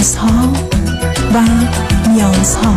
رازها و نیازها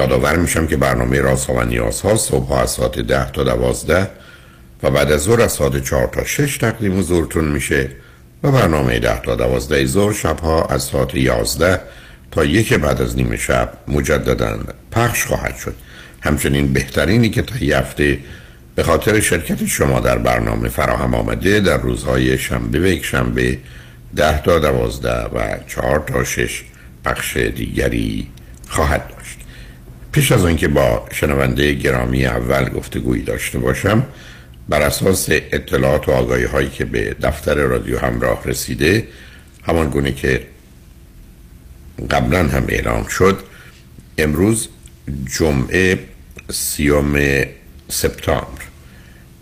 یادآور میشم که برنامه رازها و نیازها صبح از ساعت ده تا دوازده و بعد از ظهر از ساعت چهار تا شش تقدیم حضورتون میشه و برنامه ده تا دوازده ظهر شبها از ساعت یازده تا یک بعد از نیمه شب مجددا پخش خواهد شد. همچنین بهترینی که تا هفته به خاطر شرکت شما در برنامه فراهم آمده در روزهای شنبه و یک شنبه ده تا دوازده و چهار تا شش پخش دیگری خواهد داشت. پیش از آنکه با شنونده گرامی اول گفتگویی داشته باشم بر اساس اطلاعات و آگاهی هایی که به دفتر رادیو همراه رسیده همان گونه که قبلا هم اعلام شد امروز جمعه سیوم سپتامبر.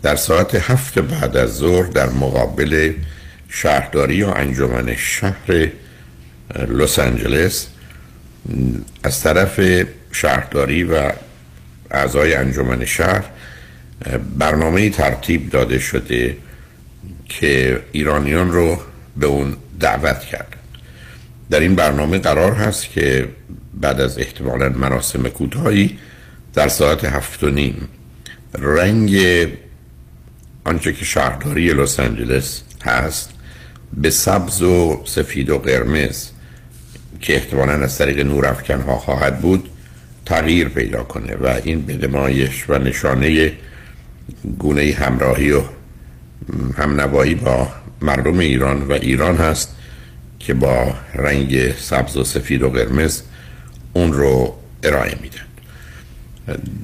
در ساعت هفت بعد از ظهر در مقابل شهرداری و انجمن شهر لس آنجلس از طرف شهرداری و اعضای انجمن شهر برنامه ترتیب داده شده که ایرانیان رو به اون دعوت کرد. در این برنامه قرار هست که بعد از احتمالا مراسم کوتاهی در ساعت هفت و نیم رنگ آنچه که شهرداری لس آنجلس هست به سبز و سفید و قرمز که احتمالا از طریق نورافکن ها خواهد بود تغییر پیدا کنه و این به و نشانه گونه همراهی و همنوایی با مردم ایران و ایران هست که با رنگ سبز و سفید و قرمز اون رو ارائه میدن.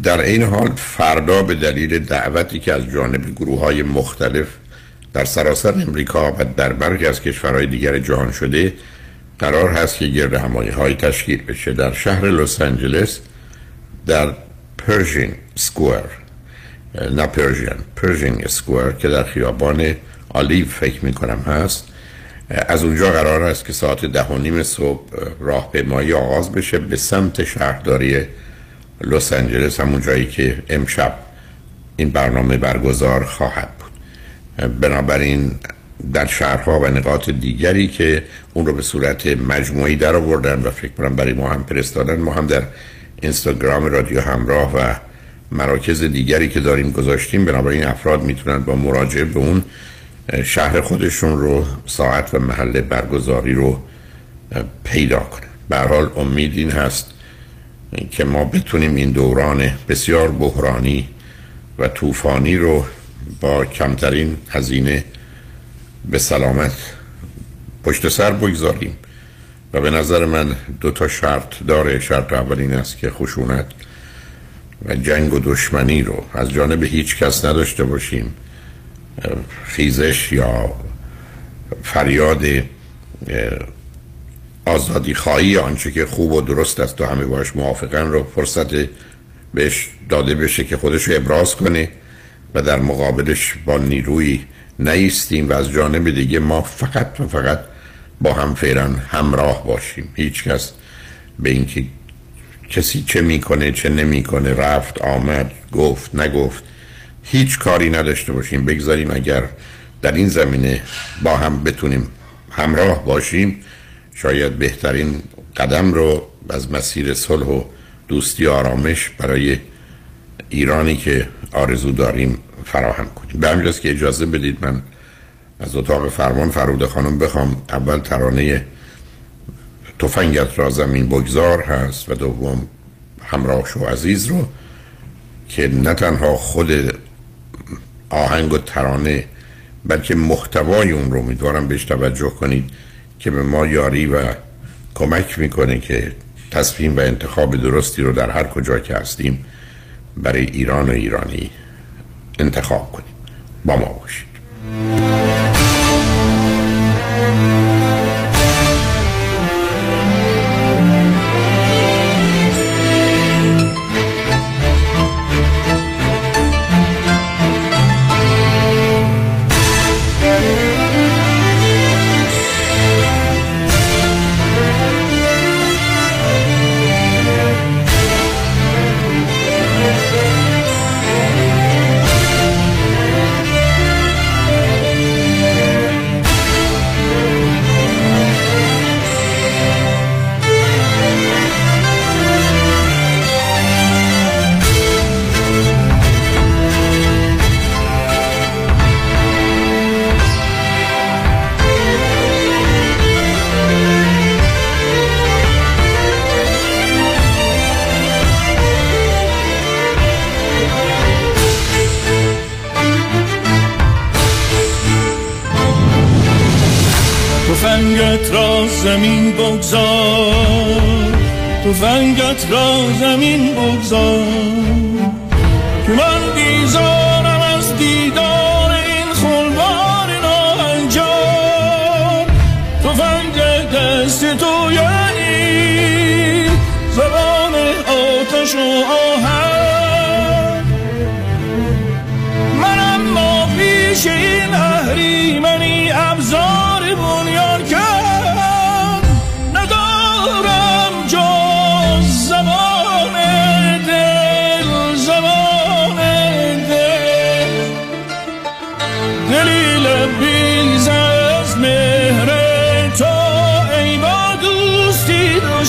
در این حال فردا به دلیل دعوتی که از جانب گروه های مختلف در سراسر امریکا و در برخی از کشورهای دیگر جهان شده قرار هست که گرد همایی های تشکیل بشه. در شهر لس آنجلس در پرژین سکوئر نه پرژین پرژین سکوئر که در خیابان آلیو فکر می کنم هست از اونجا قرار است که ساعت ده و نیم صبح راه به مایی آغاز بشه به سمت شهرداری لس آنجلس همون جایی که امشب این برنامه برگزار خواهد بود. بنابراین در شهرها و نقاط دیگری که اون رو به صورت مجموعی در آوردن و فکر کنم برای ما هم فرستادن ما هم در اینستاگرام رادیو همراه و مراکز دیگری که داریم گذاشتیم بنابراین افراد می‌تونن با مراجعه به اون شهر خودشون رو ساعت و محل برگزاری رو پیدا کنن. به حال امید این هست که ما بتونیم این دوران بسیار بحرانی و طوفانی رو با کمترین هزینه به سلامت پشت سر بگذاریم. و به نظر من دو تا شرط داره. شرط اول این است که خشونت و جنگ و دشمنی رو از جانب هیچ کس نداشته باشیم. خیزش یا فریاد آزادی خواهی آنچه که خوب و درست است و همه باش موافقن رو فرصت بهش داده بشه که خودش رو ابراز کنه و در مقابلش با نیروی نیستیم و از جانب دیگه ما فقط و فقط با هم فعلا همراه باشیم. هیچ کس به اینکه کسی چه می‌کنه چه نمی‌کنه رفت آمد گفت نگفت هیچ کاری نداشته باشیم. بگذاریم اگر در این زمینه با هم بتونیم همراه باشیم شاید بهترین قدم رو از مسیر صلح و دوستی آرامش برای ایرانی که آرزو داریم فراهم کنیم. به همجاست که اجازه بدید من از اتاق فرمان فرود خانم بخوام. اول ترانه تفنگت را زمین بگذار هست و دوم همراه شو عزیز رو که نه تنها خود آهنگ و ترانه بلکه محتوای اون رو امیدوارم بهش توجه کنید که به ما یاری و کمک می‌کنه که تصمیم و انتخاب درستی رو در هر کجا که هستیم برای ایران و ایرانی انتخاب کنیم. با ما باشید.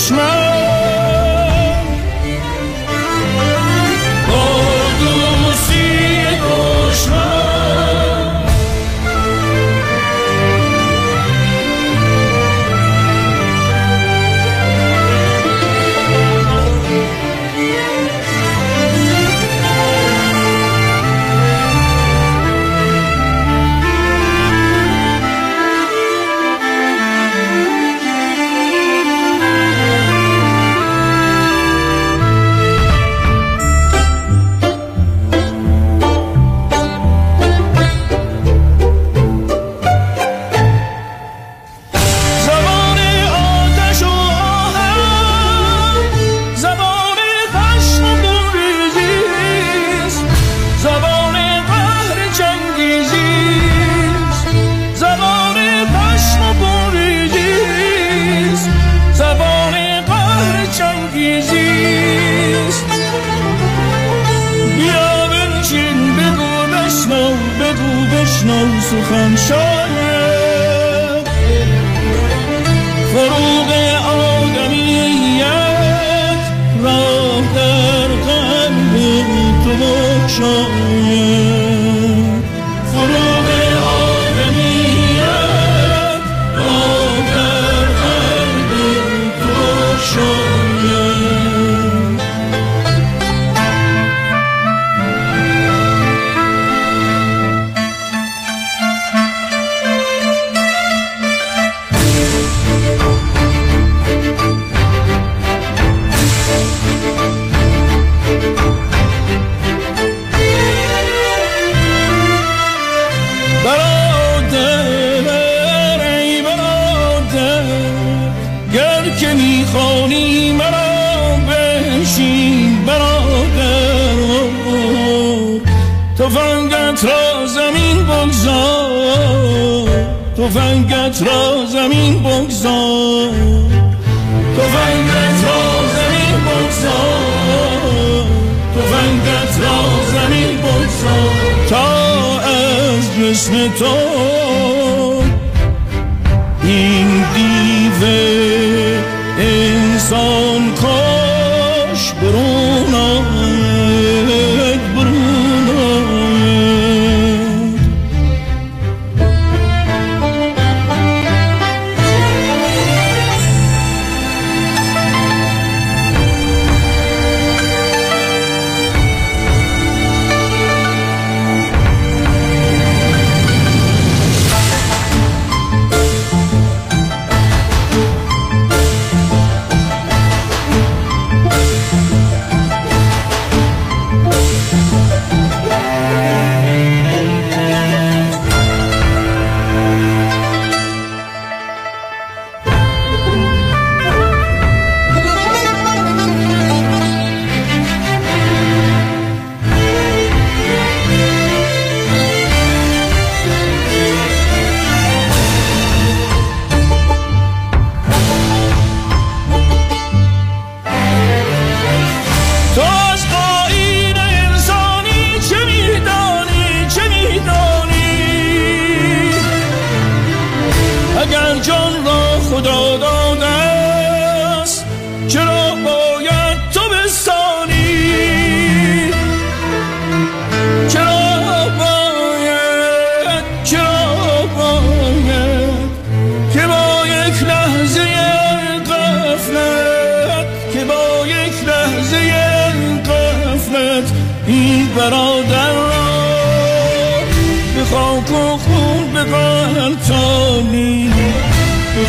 تفنگت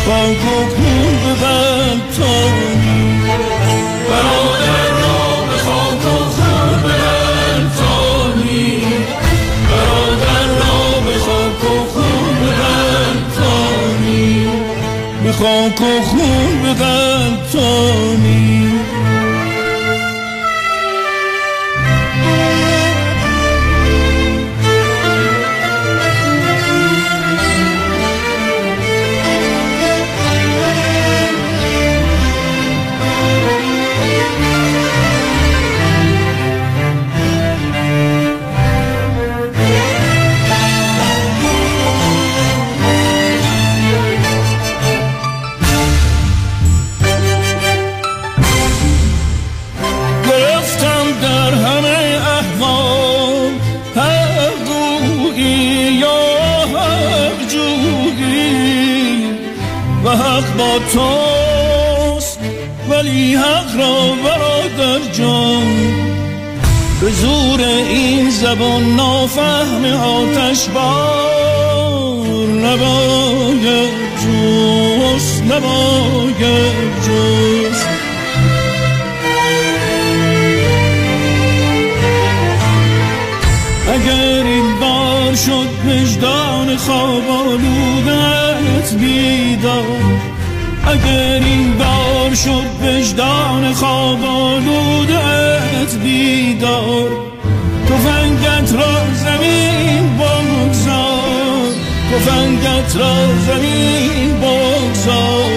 و خون به غلطانی برادر را به خاک و خون به غلطانی برادر را به خاک و خون به غلطانی به خاک و خون به غلطانی زبان نافهم آتش بار نباید جوست نباید جوست اگر این بار شد وجدان خواب آلودت بیدار اگر این بار شد وجدان خواب آلودت بیدار. را زمین بگذار.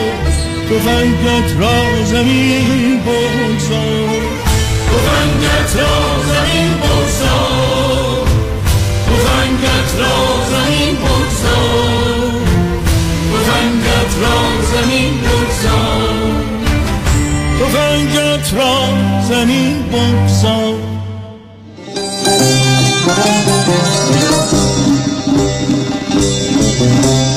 تفنگت را زمین بگذار. تفنگت را زمین بگذار. تفنگت را زمین بگذار. تفنگت را زمین بگذار. تفنگت را زمین بگذار. همراه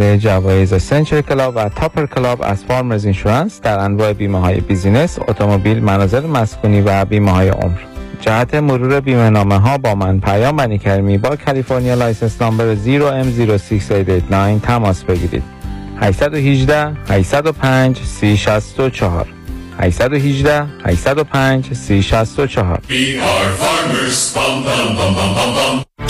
دارنده جوایز Century Club و Topper Club از Farmers Insurance در انواع بیمه های business، اتومبیل، منازل مسکونی و بیمه های عمر. جهت مرور بیمه نامه ها با من پیام منی کریمی با California license number 0M06889 تماس بگیرید. 818 805 3064 818 805 3064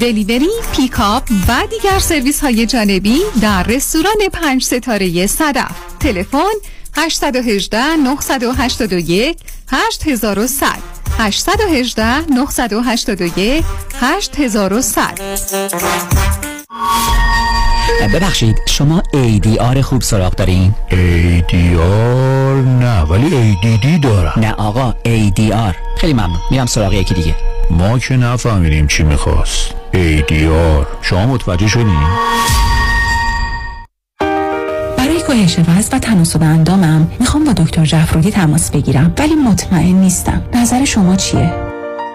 دلیوری، پیکاپ و دیگر سرویس های جانبی در رستوران پنج ستاره صدف تلفن 818 981 8100 818 981 8100 ببخشید شما ADR خوب سراغ دارین؟ ADR نه ولی ADD دارم نه آقا ADR خیلی ممنون میرم سراغ یکی دیگه ما که نفهمیدیم چی می‌خواست. ADR شما متوجه؟ برای کاهش وزن و تناسب اندامم می‌خوام با دکتر جعفرودی تماس بگیرم ولی مطمئن نیستم. نظر شما چیه؟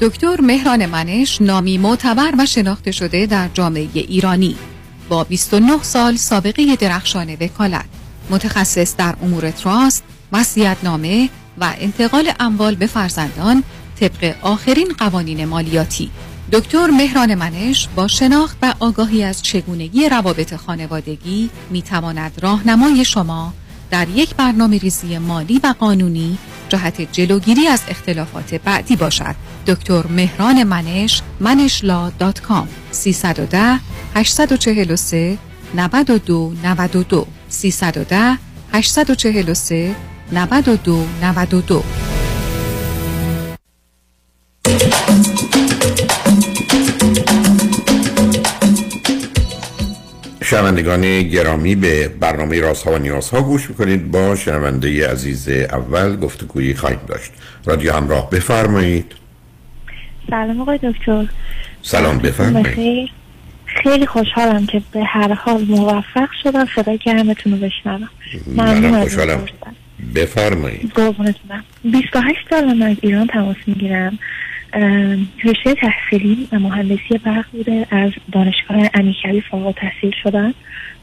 دکتر مهران منش نامی معتبر و شناخته شده در جامعه ایرانی. با 29 سال سابقه درخشان وکالت. متخصص در امور trust نامه و انتقال اموال به فرزندان طبق آخرین قوانین مالیاتی. دکتر مهران منش با شناخت و آگاهی از چگونگی روابط خانوادگی می تواند راهنمای شما در یک برنامه ریزی مالی و قانونی جهت جلوگیری از اختلافات بعدی باشد. دکتر مهران منش منش law dot com. 310 843 92 92 310 843 92 92 شنوندگان گرامی به برنامه راست ها و نیاز ها گوش می‌کنید. با شنونده عزیز اول گفتگویی خواهیم داشت. رادیو همراه بفرمایید. سلام آقای دکتر. سلام بفرمایید. خیلی خوشحالم که به هر حال موفق شدم. صدای گرمتون رو بشنوم. منم خوشحالم. بفرمایید. قربونتونم. 28 سال از ایران تماس می‌گیرم. رشته تحصیلی مهندسی برق بوده. از دانشگاه امیرکبیر فارغ تحصیل شدم.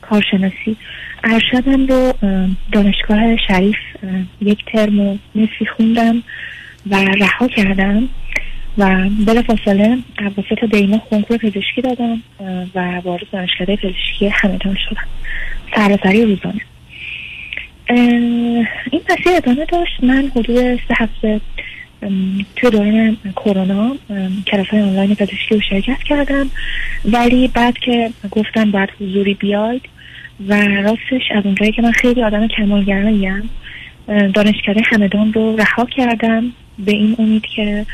کارشناسی. ارشدم رو اه، دانشگاه شریف یک ترم و نصفی خوندم و رها کردم و بلافاصله اواسط دیما کنکور پزشکی دادم و وارد دانشکده پزشکی همدان شدم. سراسری روزانه. این مسیر ادامه داشت. من حدود سه هفته توی دوران کرونا کلاس های آنلاین پزشکی رو شرکت کردم. ولی بعد که گفتن باید حضوری بیاید و راستش از اونجایی که من خیلی آدم کمالگراییم دانشکده همدان رو رها کردم به این امید که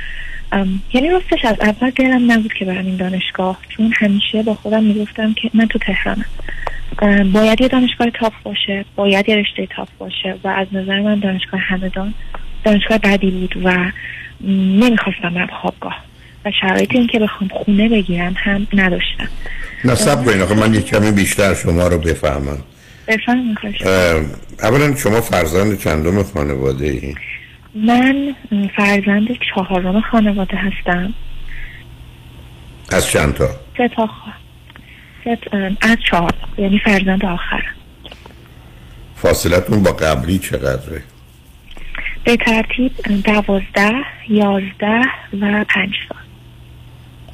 یعنی راستش از اول دلم نبود که برم این دانشگاه. چون همیشه با خودم می‌گفتم که من تو تهرانم. باید یه دانشگاه تاپ باشه باید یه رشته تاپ باشه و از نظر من دانشگاه همدان دانشگاه بعدی بود و نمی‌خواستم برم خوابگاه و شرایط این که بخوام خونه بگیرم هم نداشتم. نه سب کنید آخه من یک کمی بیشتر شما رو بفهمم. اه، اولا شما فرزند چندم خانواده ای؟ من فرزند چهارم خانواده هستم. از چند تا؟ سه تا از چهار یعنی فرزند آخرم. فاصلتون با قبلی چقدره؟ به ترتیب دوازده یازده و پنج سال.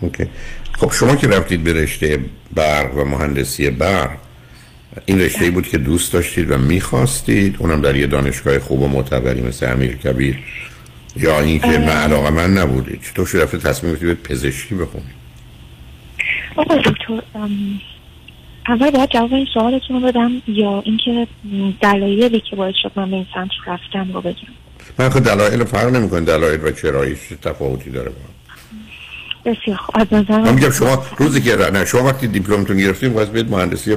اوکی. خب شما که رفتید به رشته برق و مهندسی برق این رشته ای بود که دوست داشتید و می‌خواستید؟ اونم در یه دانشگاه خوب و معتبری مثل امیر کبیر. یا اینکه نه علاقه من نبودید چطور شد؟ رفته تصمیم به پزشکی بخونید؟ آقای دکتر اول باید جواب این سوالتون رو بدم یا اینکه دلایلی که باعث شد من به این سمت رفتم رو بگم من خود دلایل فرق نمی‌کنه دلایل و چراییش چه تفاوتی داره با. بسیار خوب. از نظر من میگم شما روزی که نه شما وقتی دیپلمتون گرفتید واسه برید مهندسی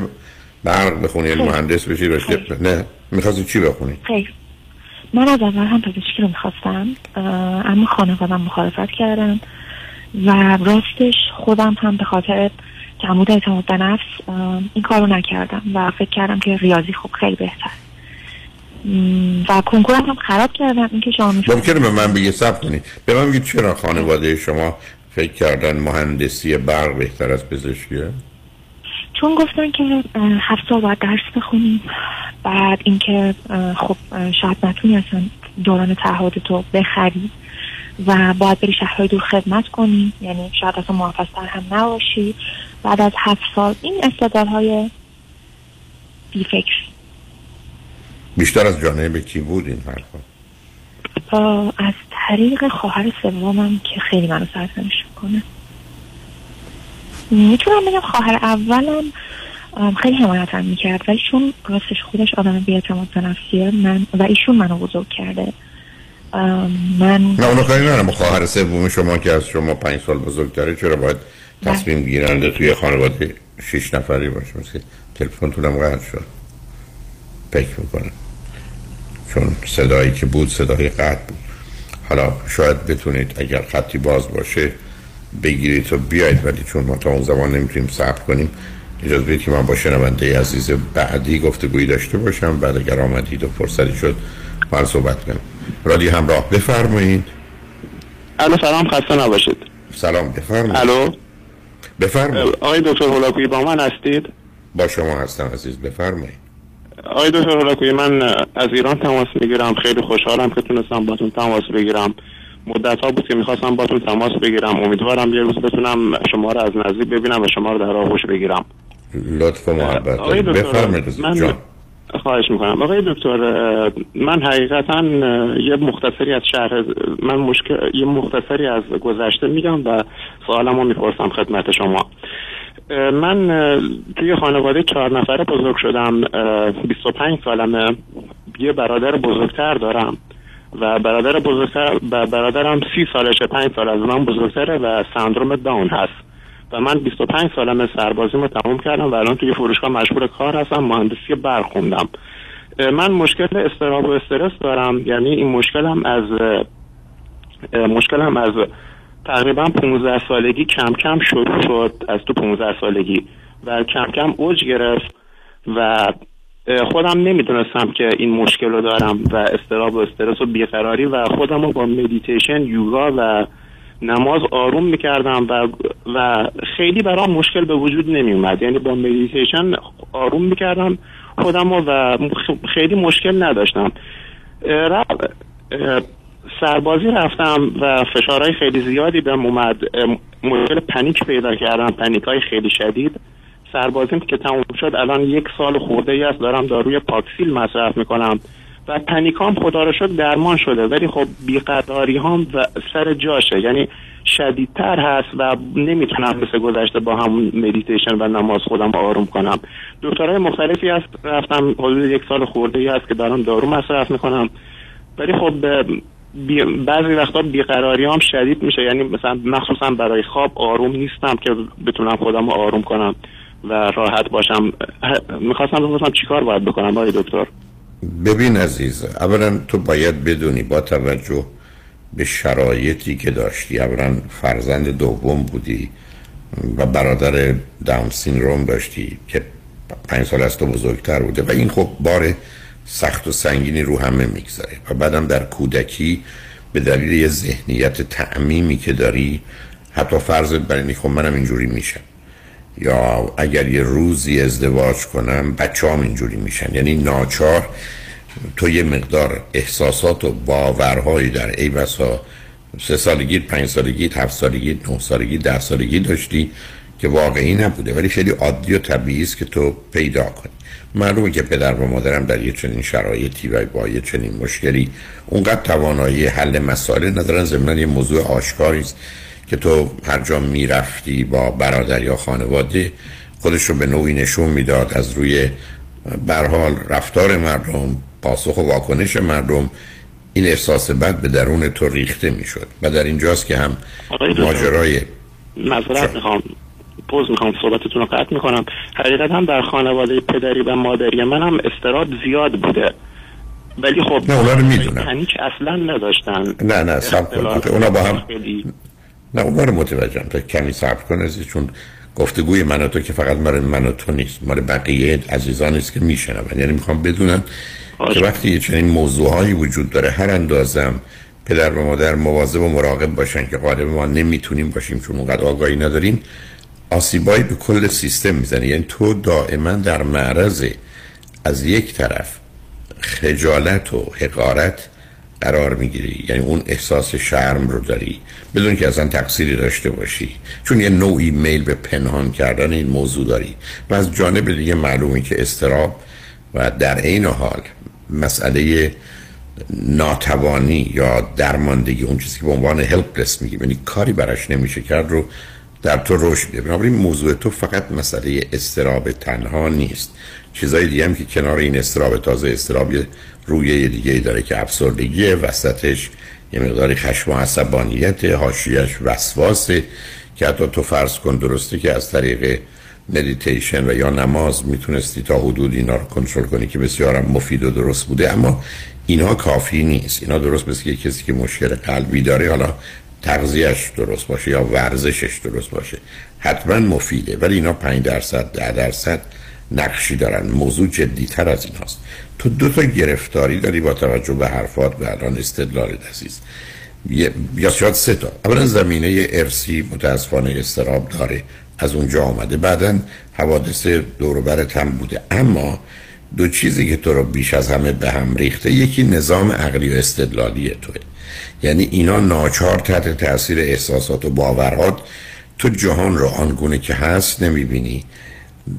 برق بخونید یعنی. مهندس بشید رشته نه می‌خواستید چی بخونید؟ خیر من از اول هم پزشکی رو می‌خواستم اما خانوادم مخالفت کردن و راستش خودم هم به خاطر کمبود اعتماد به نفس این کار رو نکردم و فکر کردم که ریاضی خب خیلی بهتر و کنکورم هم خراب کردم. اینکه شما. ممکنه به من بگه سب کنید به من بگید چرا خانواده شما فکر کردن مهندسی برق بهتر از پزشکیه؟ چون گفتن که هفت سال باید درس بخونیم. بعد اینکه خب شاید نتونی اصلا دوران تعهد تو بخری و باید بری شهرهای دور خدمت کنی. یعنی شاید اصلا محافظتر هم نباشی. بعد از هفت سال این استدلال های بیفکر. بیشتر از جانب کی بود این حرفا؟ از طریق خواهر سومم که خیلی منو سرزنش می‌کنه. می‌تونم بگم خواهر اولم خیلی حمایتم می‌کرد ولی چون راستش خودش آدم بیاعتماد به نفسیه من و ایشون منو بزرگ کرده. من نه اونو کاری ندارم خواهر سوم شما که از شما پنج سال بزرگتره چرا باید تصمیم گیرنده توی خانواده شش نفری باشه؟ مثل تلفنتونم قطع شد. فکر می‌کنم. چون صدایی که بود صدای قطع بود. حالا شاید بتونید اگر خطی باز باشه بگیرید و بیاید ولی چون ما تا اون زمان نمی‌تونیم صبر کنیم اجازه بدید که من با شنونده عزیز بعدی گفتگویی داشته باشم. بعد اگر آمدید و فرصتی شد من صحبت کنم رادی همراه بفرمایید. الو سلام خسته نباشید. سلام بفرمایید. الو؟ بفرمایید. آقای دکتر هولاکویی با من هستید؟ با شما هستم عزیز بفرمایید. آقای دکتر هولاکویی من از ایران تماس می‌گیرم. خیلی خوشحالم که تونستم باتون تماس بگیرم. مدت ها بود که می‌خواستم باتون تماس بگیرم. امیدوارم یه روز بتونم شما رو از نزدیک ببینم و شما رو در آغوش بگیرم. لطف و محبت. بفرمایید من خواهش می‌کنم. آقای دکتر من حقیقتا یه مختصری از شهر من مشکل یه مختصری از گذشته میگم و سوالم رو می‌پرسم خدمت شما. من توی خانواده چهار نفره بزرگ شدم اه، 25 سالمه. یه برادر بزرگتر دارم و برادر بزرگتر و برادرم سی سالشه پنج سال از من بزرگتره و سندروم داون هست. و من 25 سالم سربازیمو تموم کردم و الان توی فروشگاه مشغول کار هستم مهندسی برق خوندم. من مشکل اضطراب و استرس دارم یعنی این مشکلم از مشکلم از تقریبا 15 سالگی کم کم شروع شد. از تو 15 سالگی. و کم کم اوج گرفت و خودم نمی‌دونستم که این مشکل رو دارم و اضطراب و استرس و بیقراری و خودم رو با مدیتیشن یوگا و نماز آروم می‌کردم و و خیلی برام مشکل به وجود نمی اومد یعنی با مدیتیشن آروم می‌کردم خودم رو و خیلی مشکل نداشتم. سربازی رفتم و فشارهای خیلی زیادی بهم اومد. مشکل panic پیدا کردم. panic های خیلی شدید. سربازیم که تموم شد الان یک سال خورده ای است. دارم داروی Paxil مصرف می‌کنم. و panic ام خدا رو شکر درمان شده. ولی خب بیقراری هم و سر جاشه. یعنی شدیدتر هست و نمی‌تونم مثل گذشته با همون مدیتیشن و نماز خودم آروم کنم. دکترهای مختلفی هست. رفتم حدود یک سال خورده ای هست که دارم دارو مصرف می‌کنم. ولی خب بی... بعضی وقتا بیقراری هم شدید میشه. یعنی مثلا مخصوصا برای خواب آروم نیستم که بتونم خودم رو آروم کنم و راحت باشم. می‌خواستم بپرسم چیکار باید بکنم آقای دکتر؟ ببین عزیز اولا تو باید بدونی با توجه به شرایطی که داشتی اولا فرزند دوم بودی و برادر داون سیندروم داشتی که پنج سال از تو بزرگتر بوده و این خب بار سخت و سنگینی رو همه می‌گذاره و بعدم در کودکی به دلیل یه ذهنیت تعمیمی که داری حتی فرض بر اینی خب منم اینجوری میشم. یا اگر یه روزی ازدواج کنم بچه هم اینجوری میشن. یعنی ناچار تو یه مقدار احساسات و باورهایی در ای بسا سه سالگی پنج سالگی هفت سالگی نه سالگی ده سالگی داشتی که واقعی نبوده. ولی خیلی عادی و طبیعی است که تو پیدا کنی. معلومه که پدر و مادرم در یه چنین شرایطی و با یه چنین مشکلی اونقدر توانایی حل مسائل ندارن. ضمن یه موضوع آشکاری است که تو هر جا می‌رفتی با برادر یا خانواده خودش رو به نوعی نشون می‌داد از روی برحال رفتار مردم پاسخ و واکنش مردم این احساس بد به درون تو ریخته می‌شد. و در اینجاست که هم. ماجرای معذرت می‌خوام. پوز می‌خوام صحبتتون رو قطع می‌کنم. حقیقت هم در خانواده پدری و مادری من هم استراب زیاد بوده. ولی خب نه، اونا رو می‌دونم. پنیک اصلا نداشتن. نه نه سب کن. اونا با هم نه اونا رو متوجهم. تا کمی صبر کن چون گفتگوی من و تو که فقط مال من و تو نیست مال بقیه عزیزان است که میشنون. یعنی می‌خوام بدونن که وقتی یه چنین موضوعهایی وجود داره هر اندازم پدر و مادر مواظب و مراقب باشن که غالب ما نمی‌تونیم باشیم چون اونقدر آگاهی نداریم. آسیبایی به کل سیستم می‌زنه. یعنی تو دائما در معرض از یک طرف خجالت و حقارت قرار می‌گیری. یعنی اون احساس شرم رو داری بدون که اصلا تقصیری داشته باشی. چون یه نوعی میل به پنهان کردن این موضوع داری. و از جانب دیگه معلومه که استراب و در عین حال مسئله ناتوانی یا درماندگی اون چیزی که به عنوان هلپلس میگی یعنی کاری براش نمیشه کرد رو در تو رشد میده. بنابراین موضوع تو فقط مسئله استراب تنها نیست. چیزای دیگه هم که کنار این استراب تازه استراب یه رویه دیگه داره که افسردگی وسطش یه مقداری خشم و عصبانیت حاشیش وسواسه که حتی تو فرض کن درسته که از طریق مدیتیشن و یا نماز می‌تونستی تا حدود اینا رو کنترل کنی که بسیارم مفید و درست بوده اما اینها کافی نیست. اینا درست مثل کسی که مشکل قلبی داره حالا تغذیهش درست باشه یا ورزشش درست باشه حتما مفیده. ولی اینا 5 درصد 10 درصد نقشی دارن. موضوع جدی تر از این هست تو دو تا گرفتاری داری با توجه به حرفات و الان استدلال عزیز. یا شاید سه تا. اولا زمینه ارسی متاسفانه استراب داره. از اونجا آمده. بعدا حوادث دوروبرت هم بوده. اما دو چیزی که تو رو بیش از همه به هم ریخته یکی نظام عقلی و استدلالی توه. یعنی اینا ناچار تحت تاثیر احساسات و باورات تو جهان رو آنگونه که هست نمی‌بینی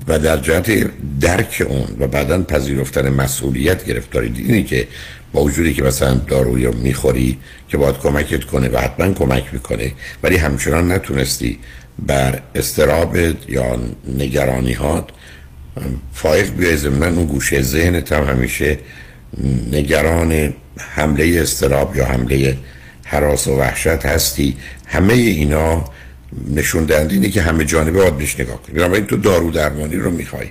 و در جهت درک اون و بعدا پذیرفتن مسئولیت گرفتاری اینه که با وجودی که مثلا داروی رو می‌خوری که باید کمکت کنه و حتما کمک می‌کنه ولی همچنان نتونستی بر استرابت یا نگرانی هات فایق بیای ضمن اون گوشه ذهنت هم همیشه نگران حمله استراب یا حمله حراس و وحشت هستی؟ همه اینا نشون دهنده اینه که همه جانبه باید بهش نگاه کنی. بنابراین تو دارو درمانی رو می‌خوای.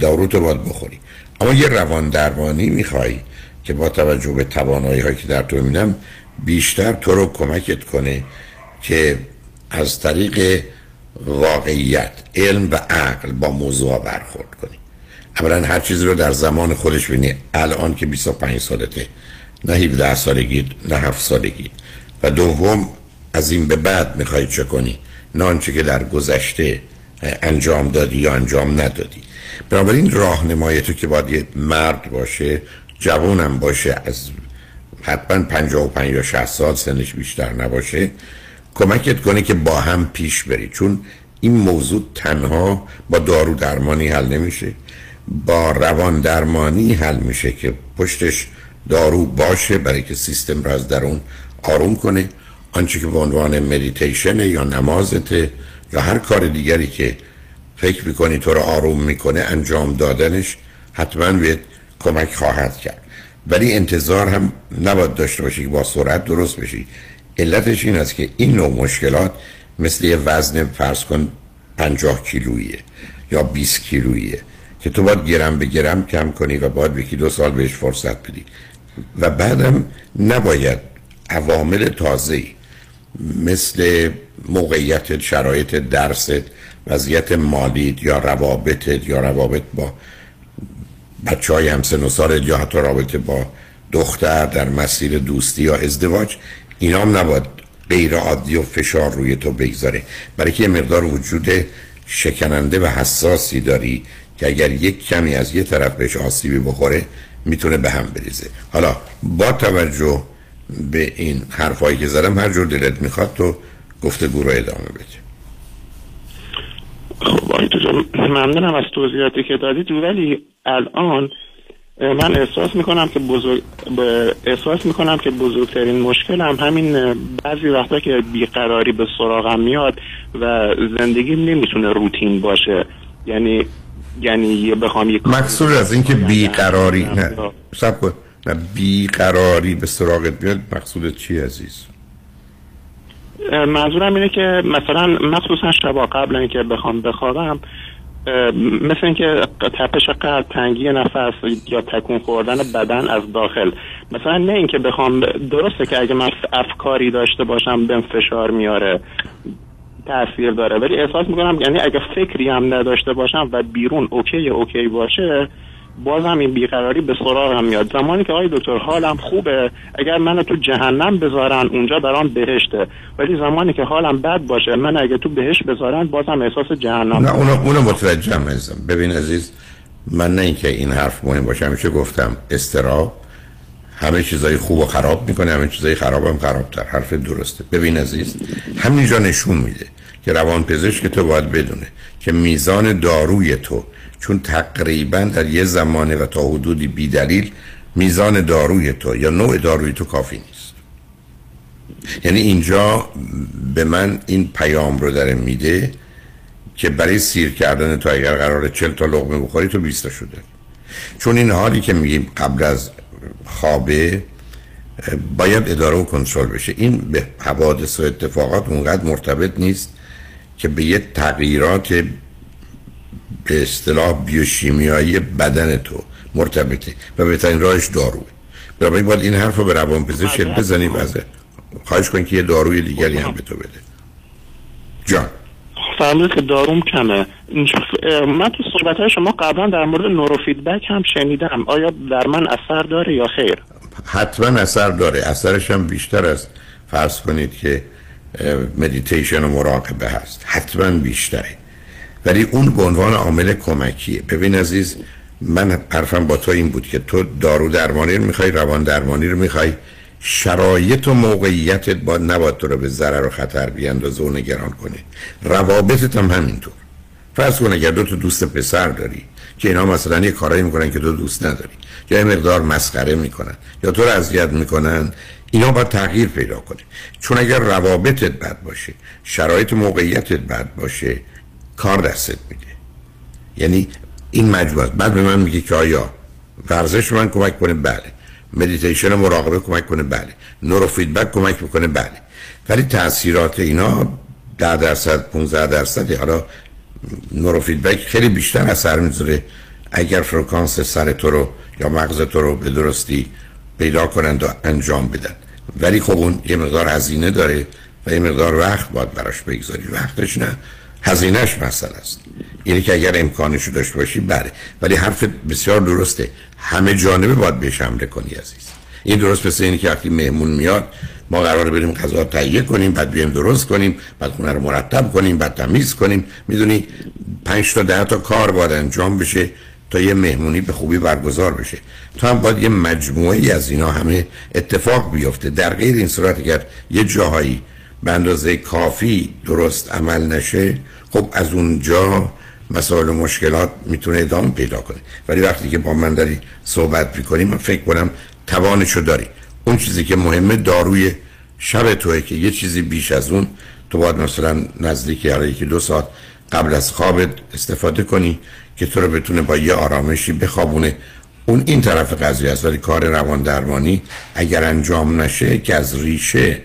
دارو تو باید بخوری. اما یه روان درمانی می‌خوای که با توجه به توانایی هایی که در تو می‌بینم بیشتر تو رو کمکت کنه که از طریق واقعیت علم و عقل با موضوع برخورد کنی. اولا هر چیزی رو در زمان خودش بینی. الان که 25 سالته. نه 17 سالگی نه 7 سالگی. و دوم از این به بعد می‌خوای چه کنی؟ نه آنچه که در گذشته انجام دادی یا انجام ندادی. بنابراین راهنمای تو که باید یه مرد باشه جوانم باشه از حتما 55 یا 60 سال سنش بیشتر نباشه کمکت کنه که با هم پیش بری. چون این موضوع تنها با دارو درمانی حل نمیشه. با روان درمانی حل میشه که پشتش دارو باشه برای که سیستم را از درون آروم کنه. آنچه که به عنوان مدیتیشن یا نمازته یا هر کار دیگری که فکر می‌کنی تو رو آروم می‌کنه انجام دادنش حتما بهت کمک خواهد کرد. ولی انتظار هم نباید داشته باشی که با سرعت درست بشی. علتش این است که این نوع مشکلات مثل یه وزن فرض کن 50 کیلویه یا 20 کیلویه. که تو باید گرم به گرم کم کنی و باید یکی دو سال بهش فرصت بدی. و بعدم نباید عوامل تازه مثل موقعیت شرایط درست وضعیت مالیت یا روابطت یا روابط با بچه های همسن و یا حتی رابطه با دختر در مسیر دوستی یا ازدواج اینا هم نباید غیر عادی و فشار روی تو بگذاره. برای که مقدار وجود شکننده و حساسی داری که اگر یک کمی از یه طرف بهش آسیبی بخوره می‌تونه به هم بریزه. حالا با توجه به این حرفایی که زدم هر جور دلت می‌خواد تو گفتگو رو ادامه بده. خب آقای ممنونم از توضیحاتی که دادید ولی الان من احساس می‌کنم که بزرگ احساس می‌کنم که بزرگترین مشکل هم همین بعضی وقتا که بیقراری به سراغم میاد و زندگی نمی‌تونه روتین باشه. یعنی یعنی بخوام یک مقصود از اینکه بیقراری نه. سب کن. نه بیقراری به سراغت میاد مقصود چی عزیز؟ منظورم اینه که مثلا مخصوصا شبا قبل اینکه بخوام بخوابم مثل اینکه تپش قلب تنگی نفس یا تکون خوردن بدن از داخل. مثلا نه اینکه بخوام درسته که اگه من افکاری داشته باشم بهم فشار میاره. تاثیر داره. ولی احساس می‌کنم یعنی اگه فکری هم نداشته باشم و بیرون اوکی اوکی باشه بازم این بیقراری به هم میاد. زمانی که آقای دکتر حالم خوبه اگر من تو جهنم بذارن اونجا برام بهشته. ولی زمانی که حالم بد باشه من اگه تو بهشت بذارن بازم احساس جهنم. نه اونو, اونو متوجهم عزیزم ببین عزیز من نه اینکه این حرف مهم باشه همیشه گفتم استراب. همه چیزای خوب و خراب می‌کنه همه چیزای خراب هم خرابتر. حرف درسته. ببین عزیز همینجا نشون میده که روان پزشک تو باید بدونه که میزان داروی تو چون تقریبا در یه زمانه و تا حدودی بیدلیل میزان داروی تو یا نوع داروی تو کافی نیست. یعنی اینجا به من این پیام رو داره میده که برای سیر کردن تو اگر قرار چل تا لغمه بخوری تو بیستا شده. چون این حالی که میگیم قبل از خوابه باید اداره و کنترل بشه. این به حوادث و اتفاقات اونقدر مرتبط نیست که به یه تغییرات به اصطلاح بیوشیمیایی بدن تو مرتبطه و بهترین راهش داروه. برای باید این حرف رو به روان پزشک بزنی وزه خواهش کن که یه داروی دیگری هم به تو بده. جان. فرمود که داروم کمه. من تو صحبت های شما قبلا در مورد نورو فیدبک هم شنیدم. آیا در من اثر داره یا خیر؟ حتما اثر داره. اثرش هم بیشتر است. فرض کنید که مدیتیشن و مراقبه هست. حتما بیشتره. ولی اون به عنوان عامل کمکیه. ببین عزیز من حرفم با تو این بود که تو دارو درمانی رو می‌خوای روان درمانی رو می‌خوای. شرایط و موقعیتت با نباید تو رو به ضرر و خطر بیاندازه و نگران کنه. روابطت هم همینطور. فرض کن اگر دو تا دوست پسر داری که اینا مثلا یه کارایی می‌کنن که تو دوست نداری یا یه مقدار مسخره می‌کنن یا تو رو اذیت می‌کنن اینا باید تغییر پیدا کنه. چون اگر روابطت بد باشه شرایط موقعیتت بد باشه کار دستت میده. یعنی این مجموعه بعد به من میگه که آیا ورزش من کمک کنه؟ بله. مدیتیشن مراقبه کمک کنه بله. نورو فیدبک کمک می‌کنه بله. ولی تاثیرات اینا 10 درصد 15 درصد حالا نورو فیدبک خیلی بیشتر اثر می‌ذاره اگر فرکانس سر تو رو یا مغز تو رو به درستی پیدا کنند و انجام بدن. ولی خب اون یه مقدار هزینه داره و یه مقدار وقت باید براش بگذاری. وقتش نه. هزینهش مسئله است. یعنی که اگر امکانشو داشته باشی بله. ولی حرف بسیار درسته. همه جانبه باید بهش حمله کنی عزیز. این درست مثل اینه که وقتی مهمون میاد ما قرار بریم غذا تهیه کنیم بعد بیایم درست کنیم بعد خونه رو مرتب کنیم بعد تمیز کنیم. می‌دونی پنج تا ده تا کار باید انجام بشه تا یه مهمونی به خوبی برگزار بشه. تو هم باید یه مجموعه از اینا همه اتفاق بیفته. در غیر این صورت اگر یه جاهایی به اندازه کافی درست عمل نشه خب از اونجا مسائل و مشکلات می‌تونه ادامه پیدا کنه. ولی وقتی که با من داری صحبت می‌کنیم من فکر کنم توانشو داری. اون چیزی که مهمه داروی شب توه که یه چیزی بیش از اون. تو باید مثلا نزدیک یکی دو ساعت قبل از خوابت استفاده کنی که تو رو بتونه با یه آرامشی بخوابونه. اون این طرف قضیه است. ولی کار روان درمانی اگر انجام نشه که از ریشه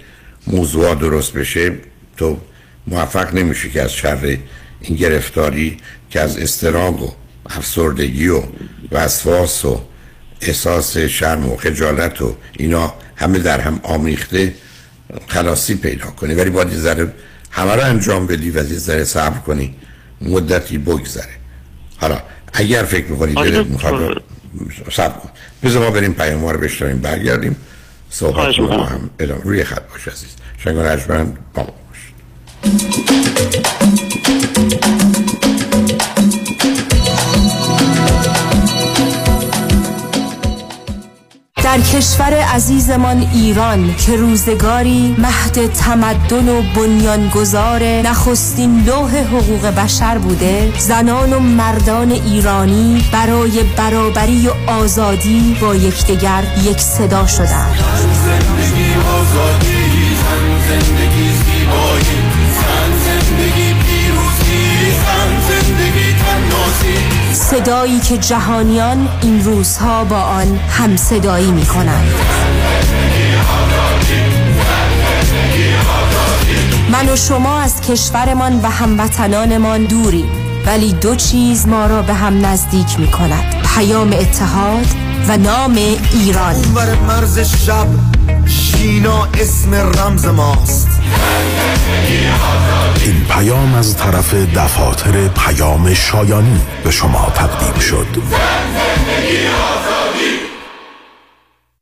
موضوع درست بشه تو موفق نمیشه که از شر این گرفتاری که از استراب و افسردگی و وسواس و احساس شرم و خجالت و اینا همه در هم آمیخته خلاصی پیدا کنی. ولی باید یه ذره همه رو انجام بدی و یه ذره صبر کنی. مدتی بگذره. حالا اگر فکر می‌کنی دلت می‌خواد صبر کن. بذار ما بریم پیام رو بشتریم برگردیم. صحبت رو هم ادامه. روی خط باش عزیز. شنگان رجمن با ما در کشور عزیزمان ایران که روزگاری مهد تمدن و بنیانگذار نخستین لوح حقوق بشر بوده زنان و مردان ایرانی برای برابری و آزادی با یکدیگر یک صدا شدند. صدایی که جهانیان این روزها با آن هم صدایی می کنند من و شما از کشورمان و هموطنانمان دوریم ولی دو چیز ما را به هم نزدیک می کند پیام اتحاد و نام ایران. اونور مرز شب شینا اسم رمز ماست. این پیام از طرف دفاتر پیام شایانی به شما تقدیم شد.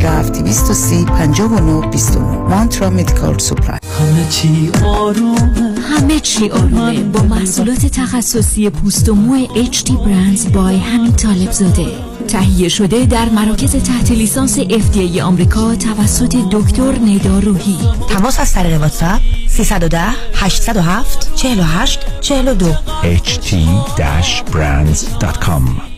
230 59 29 مانترا مدیکال سپلای همه چی آرومه. همه چی آرومه. با محصولات تخصصی پوست و مو HD برندز بای همین طالب زاده. تهیه شده در مراکز تحت لیسانس FDA آمریکا توسط دکتر ندا روحی. تماس از طریق واتساپ 310 807 48 42 ht-brands.com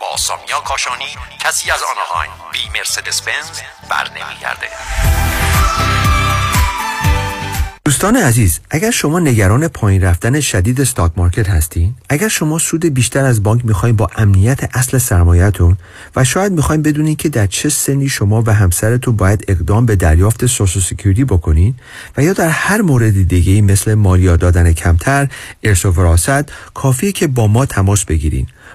با سامیا کاشانی کسی از آنهایم بی مرسدس بنز بر نمیگرده دوستان عزیز اگر شما نگران پایین رفتن شدید استاک مارکت هستین اگر شما سود بیشتر از بانک می‌خواین با امنیت اصل سرمایهتون و شاید می‌خواین بدونین که در چه سنی شما و همسرتون باید اقدام به دریافت social security بکنین و یا در هر مورد دیگه مثل مالیات دادن کمتر ارث و وراثت کافیه که با ما تماس بگیرین.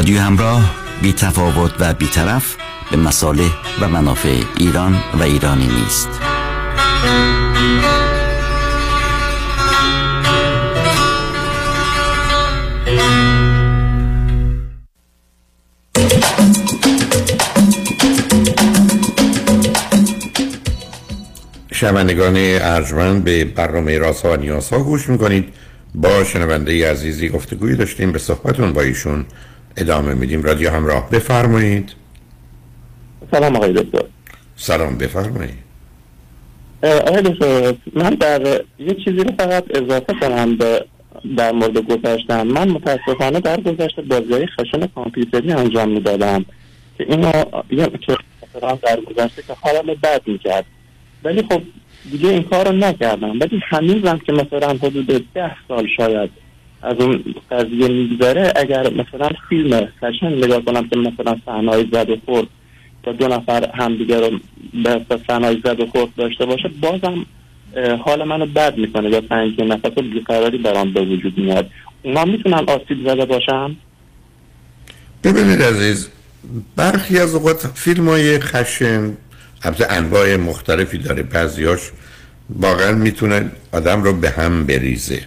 رادیو همراه بی تفاوت و بیطرف به مصالح و منافع ایران و ایرانی نیست. شنوندگان ارجمند به برنامه راسا و نیاسا گوش می‌کنید. با شنونده عزیزی گفتگوی داشتیم به صحبتون با ایشون ادامه میدیم. رادیو همراه. بفرمایید. سلام آقای دکتر. سلام بفرمایید. آقای دکتر من در یه چیزی رو فقط اضافه کنم به در مورد گذشتم. من متاسفانه در گذشته بازی های خشن کامپیوتری انجام می‌دادم که اینو یه در گذشته که حالم بد می‌کرد. ولی خب دیگه این کار رو نکردم. ولی هنوزم که مثلا حدود ده سال شاید از اون قضیه میگذره. اگر مثلا فیلم خشن نگاه کنم که مثلا صحنه‌های زد و خورد تا دو نفر همدیگه رو به صحنه‌های زد و خورد داشته باشه بازم حال منو بد می‌کنه یا تنگی نفس و بیقراری برام به وجود میاد. اونا می‌تونن آسیب زده باشن؟ ببینید عزیز برخی از اوقات فیلم های خشن البته انواع مختلفی داره بعضیاش واقعا می‌تونه آدم رو به هم بریزه.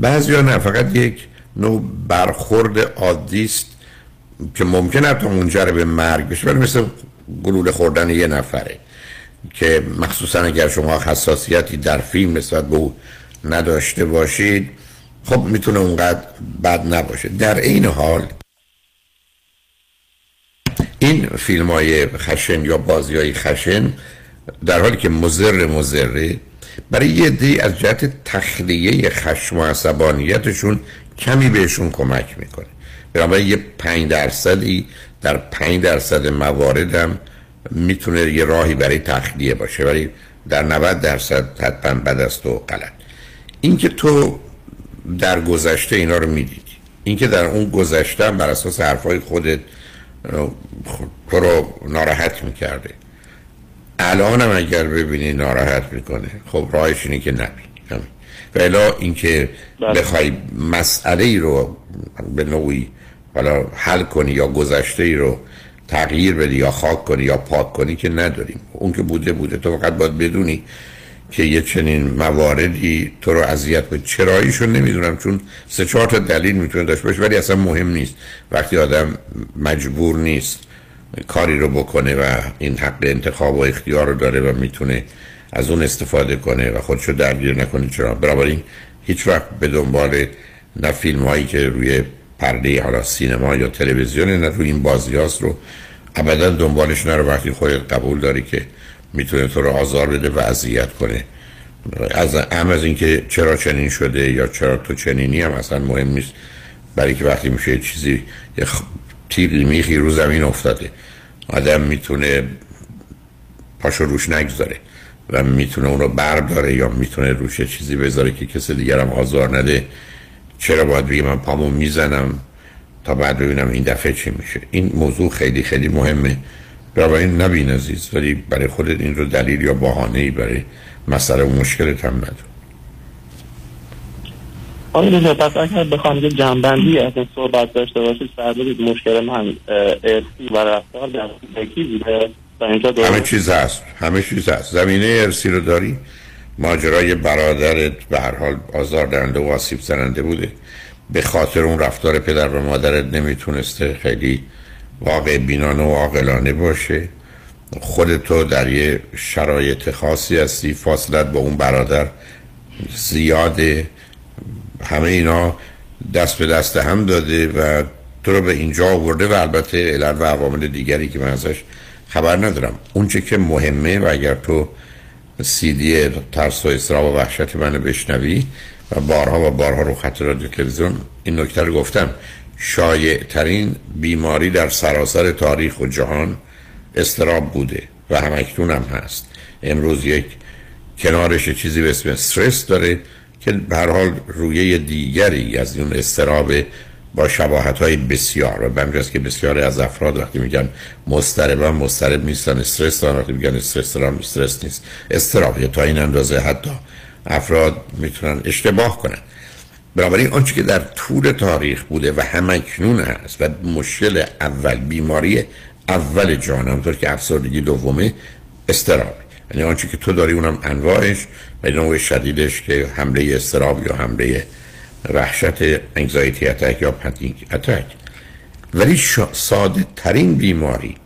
بعضیا نه فقط یک نوع برخورد عادی است که ممکن حتی منجر به مرگ بشه ولی مثل گلوله خوردن یه نفره که مخصوصا اگر شما حساسیتی در فیلم نسبت به او نداشته باشید خب می‌تونه اونقدر بد نباشه. در این حال این فیلم های خشن یا بازی های خشن در حالی که مزر مزره برای یه دی از جهت تخلیه خشم و عصبانیتشون کمی بهشون کمک می‌کنه. بنابراین یه پنج درصدی در پنج درصد مواردم می‌تونه یه راهی برای تخلیه باشه. ولی در 90 درصد حتما بد است و غلط. اینکه تو در گذشته اینا رو می‌دیدی. اینکه در اون گذشته بر اساس حرفای خودت تو رو ناراحت می‌کرده. الان هم اگر ببینی ناراحت می‌کنه. خب راهش اینه که. و الا اینکه بخوای مسئله ای رو به نوعی حالا حل کنی یا گذشته ای رو تغییر بدی یا خاک کنی یا پاک کنی که نداریم. اون که بوده بوده. تو فقط باید بدونی که یه چنین مواردی تو رو اذیت کنه چراییشو نمی‌دونم چون سه چهار تا دلیل می‌تونه داشته باشه ولی اصلا مهم نیست. وقتی آدم مجبور نیست. کاری رو بکنه و این حق انتخاب و اختیار رو داره و می‌تونه از اون استفاده کنه و خودشو درگیر نکنه. چرا؟ بنابراین هیچ وقت به دنبال نه فیلم هایی که روی پرده حالا سینما یا تلویزیون نه روی این بازی هاست رو ابدا دنبالش نرو وقتی خودت قبول داری که می‌تونه تو رو آزار بده و اذیت کنه. از هم از اینکه چرا چنین شده یا چرا تو چنینی هم اصلا مهم نیست. برای که وقتی میشه چیزی خ... تیغی میخی رو زمین افتاده. آدم می‌تونه پاشو روش نگذاره و می‌تونه اونو برداره یا می‌تونه روش چیزی بذاره که کسی دیگرم آزار نده. چرا باید بگه من پامو می‌زنم تا بعد ببینم این دفعه چی میشه؟ این موضوع خیلی خیلی مهمه. برای نبین عزیز ولی برای خودت این رو دلیل یا بهانه‌ای برای مسئله و مشکلت هم ندار آقای پس اگر بخوام یه جنبندی از این صحبت داشته باشید فرمودید مشکل من ارسی و رفتار در کودکی بوده همه چیز هست. همه چیز هست. زمینه ارسی رو داری؟ ماجرای برادرت به هر حال آزار دهنده و آسیب زننده بوده. به خاطر اون رفتار پدر و مادرت نمی‌تونسته خیلی واقع بینانه و عاقلانه باشه. خودتو در یه شرایط خاصی هستی. فاصلت با اون برادر زیاده. همه اینا دست به دست هم داده و تو رو به اینجا آورده و البته علت و عوامل دیگری که من ازش خبر ندارم. اون چه که مهمه و اگر تو سیدی ترس و اصراب و وحشت منو بشنوی و بارها و بارها رو خط رادیو تلویزیون این نکته رو گفتم شایع ترین بیماری در سراسر تاریخ و جهان استراب بوده و همکنون هم هست. امروز یک کنارش چیزی به اسم استرس داره. که به هر حال رویه دیگری از اون استراب با شباهت های بسیار و به که بسیار از افراد وقتی میگن مسترب مسترب نیستن استرس دارن وقتی میگن استرس دارن استرس نیست. استراب تا این اندازه حتی افراد می‌تونن اشتباه کنن. بنابراین آنچه که در طول تاریخ بوده و همکنون هست و مشکل اول بیماری اول جان همطور که افسردگی دومه استراب یعنی آنچه که تو داری اونم انواعش و نوع شدیدش که حمله استراب یا حمله وحشت انگزایتی اتک یا پنیک اتک ولی ساده ترین بیماری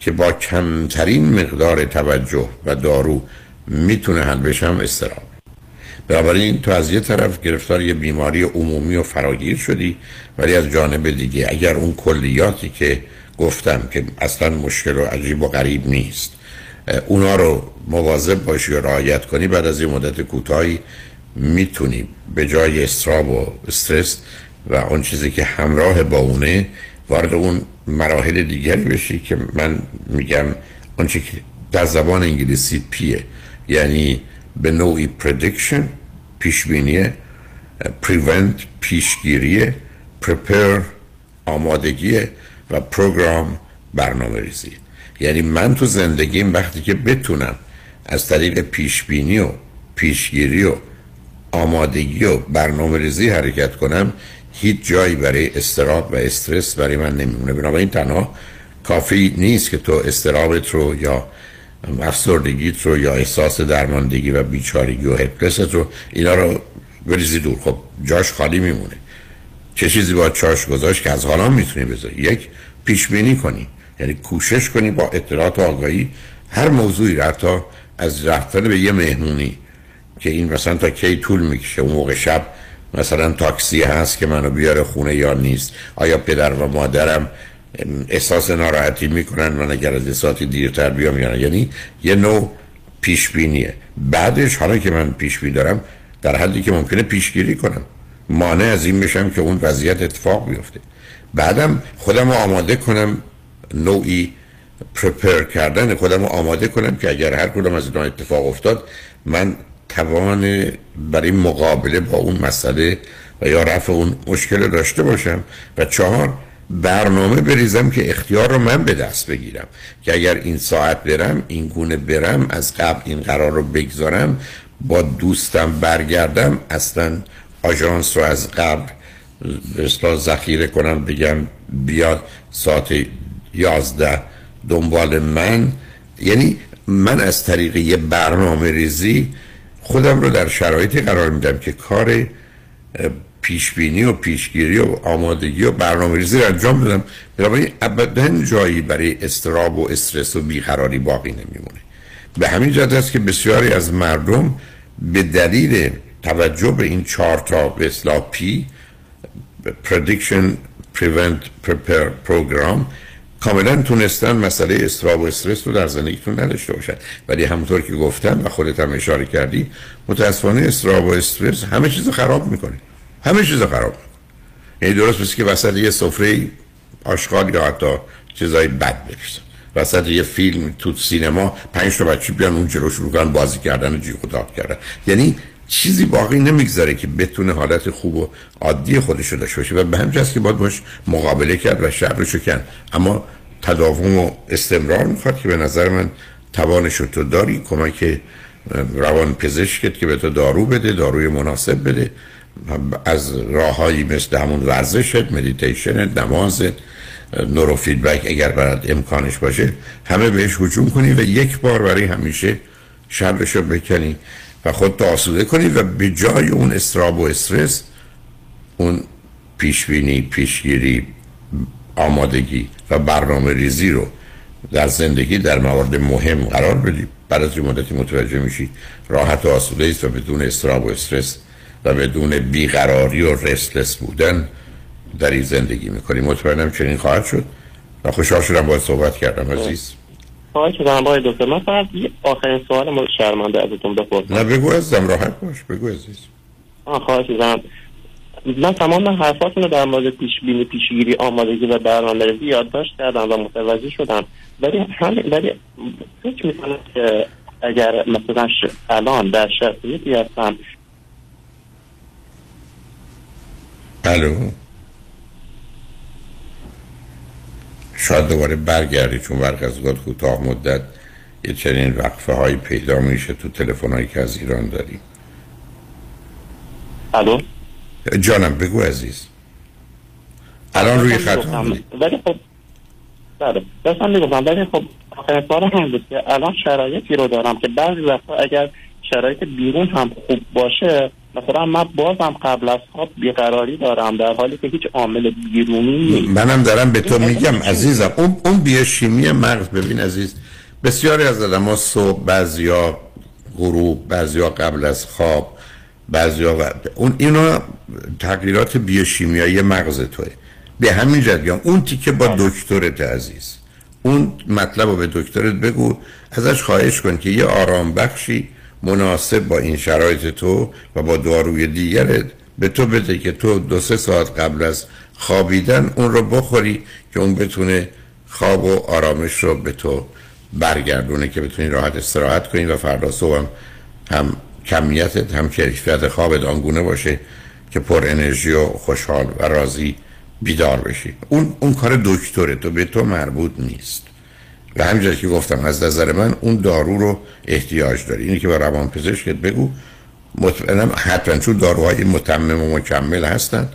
که با کمترین مقدار توجه و دارو می‌تونه حل بشه هم استراب بنابراین تو از یه طرف گرفتار یه بیماری عمومی و فراگیر شدی ولی از جانب دیگه اگر اون کلیاتی که گفتم که اصلا مشکل و عجیب و غریب نیست اونا رو مواظب باشی و رعایت کنی. بعد از یه مدت کوتاهی می‌تونی به جای استراب و استرس و اون چیزی که همراه با اونه وارد اون مراحل دیگری بشی که من میگم اون که در زبان انگلیسی P یه. یعنی به نوعی prediction پیشبینیه. prevent پیشگیریه. prepare آمادگیه. و program برنامه ریزی یعنی من تو زندگیم وقتی که بتونم از طریق پیشبینی و پیشگیری و آمادگی و برنامه ریزی حرکت کنم هیچ جایی برای اضطراب و استرس برای من نمیمونه. بنابراین تنها کافی نیست که تو استرابت رو یا افسردگیت رو یا احساس درماندگی و بیچارگی و هپلست رو اینا رو بریزی دور. خب جاش خالی میمونه. چه چیزی با چاش گذاشت که از حالا می‌تونی بذاری؟ یک پیش بینی کنی. یعنی کوشش کنی با اطلاعات و آگاهی هر موضوعی را حتی از رفتن به یه مهمونی که این مثلا تا کی طول می‌کشه اون موقع شب مثلا تاکسی هست که منو بیاره خونه یا نیست؟ آیا پدر و مادرم احساس ناراحتی می‌کنن؟ من اگر از ساعتی دیرتر بیام یا یعنی یه نوع پیش بینیه بعدش حالا که من پیش بینی دارم در حدی که ممکنه پیشگیری کنم. مانع از این بشم که اون وضعیت اتفاق بیفته. بعدم خودم رو آماده کنم نوعی پرپر کردن خودم رو آماده کنم که اگر هر کدام از اینا اتفاق افتاد من توان برای مقابله با اون مسئله و یا رفع اون مشکل داشته باشم و چهار برنامه بریزم که اختیار رو من به دست بگیرم. که اگر این ساعت برم این گونه برم از قبل این قرار رو بگذارم با دوستم برگردم اصلا آژانس رو از قبل اصلا ذخیره کنم بگم بیاد ساعت یازده دنبال من. یعنی من از طریق یه برنامه ریزی خودم رو در شرایطی قرار میدم که کار پیشبینی و پیشگیری و آمادگی و برنامه ریزی رو انجام بدم. بنابراین ابدا جایی برای استراب و استرس و بیقراری باقی نمیمونه. به همین جهت است که بسیاری از مردم به دلیل توجه به این چهار تا به پی prediction prevent prepare program کاملا تونستن مسئله استراب و استرس رو در زندگیتون نداشته باشن. ولی همونطور که گفتم و خودت هم اشاره کردی متاسفانه استراب و استرس همه چیز خراب می‌کنه. همه چیز خراب می‌کنه. یعنی درست مثل که وسط یه سفره آشغال یا حتی چیزای بد بریزن وسط یه فیلم تو سینما پنج تا بچه بیان اون جلو شروع کنن بازی کردن و و کردن. یعنی چیزی باقی نمی‌گذاره که بتونه حالت خوب و عادی خودش رو داشته باشه. و به همین که باید باش مقابله کرد و شبرشو کن اما تداوم و استمرار می‌خواد که به نظر من توانش تو داری. کمک روان پزشکت که به تو دارو بده داروی مناسب بده. از راههایی مثل همون ورزشت مدیتیشن نمازت نورو فیدبک اگر برات امکانش باشه همه بهش هجوم کنی و یک بار برای همیشه شرش رو بکنی. و خود آسوده کنی و به جای اون اضطراب و استرس اون پیشبینی پیشگیری آمادگی و برنامه ریزی رو در زندگی در موارد مهم قرار بدی. بعد از مدتی متوجه میشی راحت و آسوده است و بدون استراب و استرس و بدون بیقراری و رستلس بودن در این زندگی می‌کنی. مطمئنم چنین خواهد شد. و خوشحال شدم باید صحبت کردم عزیز. خواهش شدم باید دکتر من فقط یه آخرین سوال ما شرمنده ازتون بپرسم. نه بگو ازم راحت باش بگو عزیز آه خواهش شدم من تمام حرفاتون رو در مورد پیش بینی پیشگیری آمادگی و برنامه‌ریزی یادداشت کردم و متوجه شدم. ولی همین ولی فکر می‌کنم که اگر مثلا. الان در شرایطی هستم الو؟ شاید دوباره برگردی چون برق از اوقات کوتاه مدت یه چنین وقفه هایی پیدا میشه تو تلفن هایی که از ایران داریم الو؟ جانم بگو عزیز. الان روی خط. ولی خب بله داشتم می‌گفتم. ولی خب آخرین سوال هم بود که الان شرایطی رو دارم که بعضی وقتا اگر شرایط بیرون هم خوب باشه مثلا من بازم قبل از خواب بیقراری دارم در حالی که هیچ عامل بیرونی نیست. منم دارم به تو میگم عزیزم. اون اون بیوشیمی مغز ببین عزیز بسیاری از آدم‌ها صبح بعضیا غروب بعضیا قبل از خواب بعضیا و... اون اینا تغییرات بیوشیمیایی مغز توه. به همین جد اون تیکه با دکترت عزیز. اون مطلب رو به دکترت بگو ازش خواهش کن که یه آرام بخشی مناسب با این شرایط تو و با داروی دیگرت به تو بده که تو دو سه ساعت قبل از خوابیدن اون رو بخوری که اون بتونه خواب و آرامش رو به تو برگردونه که بتونی راحت استراحت کنی و فردا صبح هم, هم کمیتت هم کیفیت خوابت آنگونه باشه که پر انرژی و خوشحال و راضی بیدار بشی. اون اون کار دکتره تو به تو مربوط نیست. و همینجور که گفتم از نظر من اون دارو رو احتیاج داری. اینی که به روان پزشکت بگو مطمئنم حتما چون داروهای متمم و مکمل هستن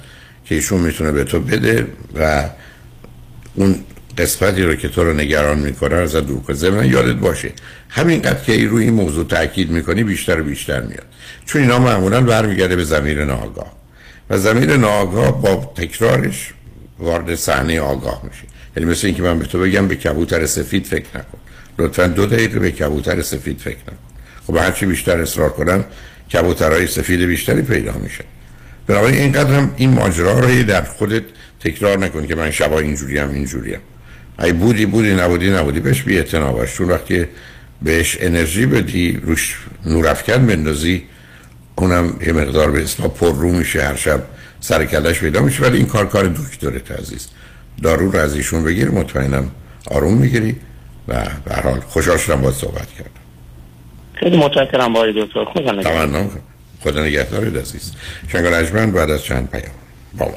که ایشون می‌تونه به تو بده و اون قسمتی رو که تو رو نگران می‌کنه از دور کنه. من یادت باشه همینقدر که ای روی این موضوع تاکید می‌کنی بیشتر و بیشتر میاد. چون اینا معمولا برمیگرده به زمیر ناآگاه. و زمیر ناآگاه با تکرارش وارد صحنه آگاه میشه. یعنی مثل اینکه من به تو بگم به کبوتر سفید فکر نکن. لطفا دو دقیقه به کبوتر سفید فکر نکن. خب هرچی بیشتر اصرار کنم کبوترهای سفید بیشتری پیدا میشه. بنابراین اینقدر هم این ماجرا رو در خودت تکرار نکن که من شبا اینجوری هم اینجوری هم ای بودی بودی نبودی نبودی بهش بی باش. چون وقتی بهش انرژی بدی روش نورافکن بندازی اونم یه مقدار به اصلا پر رو میشه. هر شب سر کلش پیدا میشه. ولی این کار کار دکترت عزیز دارو رو از ایشون بگیر مطمئنم آروم می‌گیری و به هر حال خوشحال شدم باید صحبت کردم. خیلی متشکرم آقای دکتر. خدا نگهدار. خدا نگهدارت عزیز. شنگان اجمن بعد از چند پیام. با ما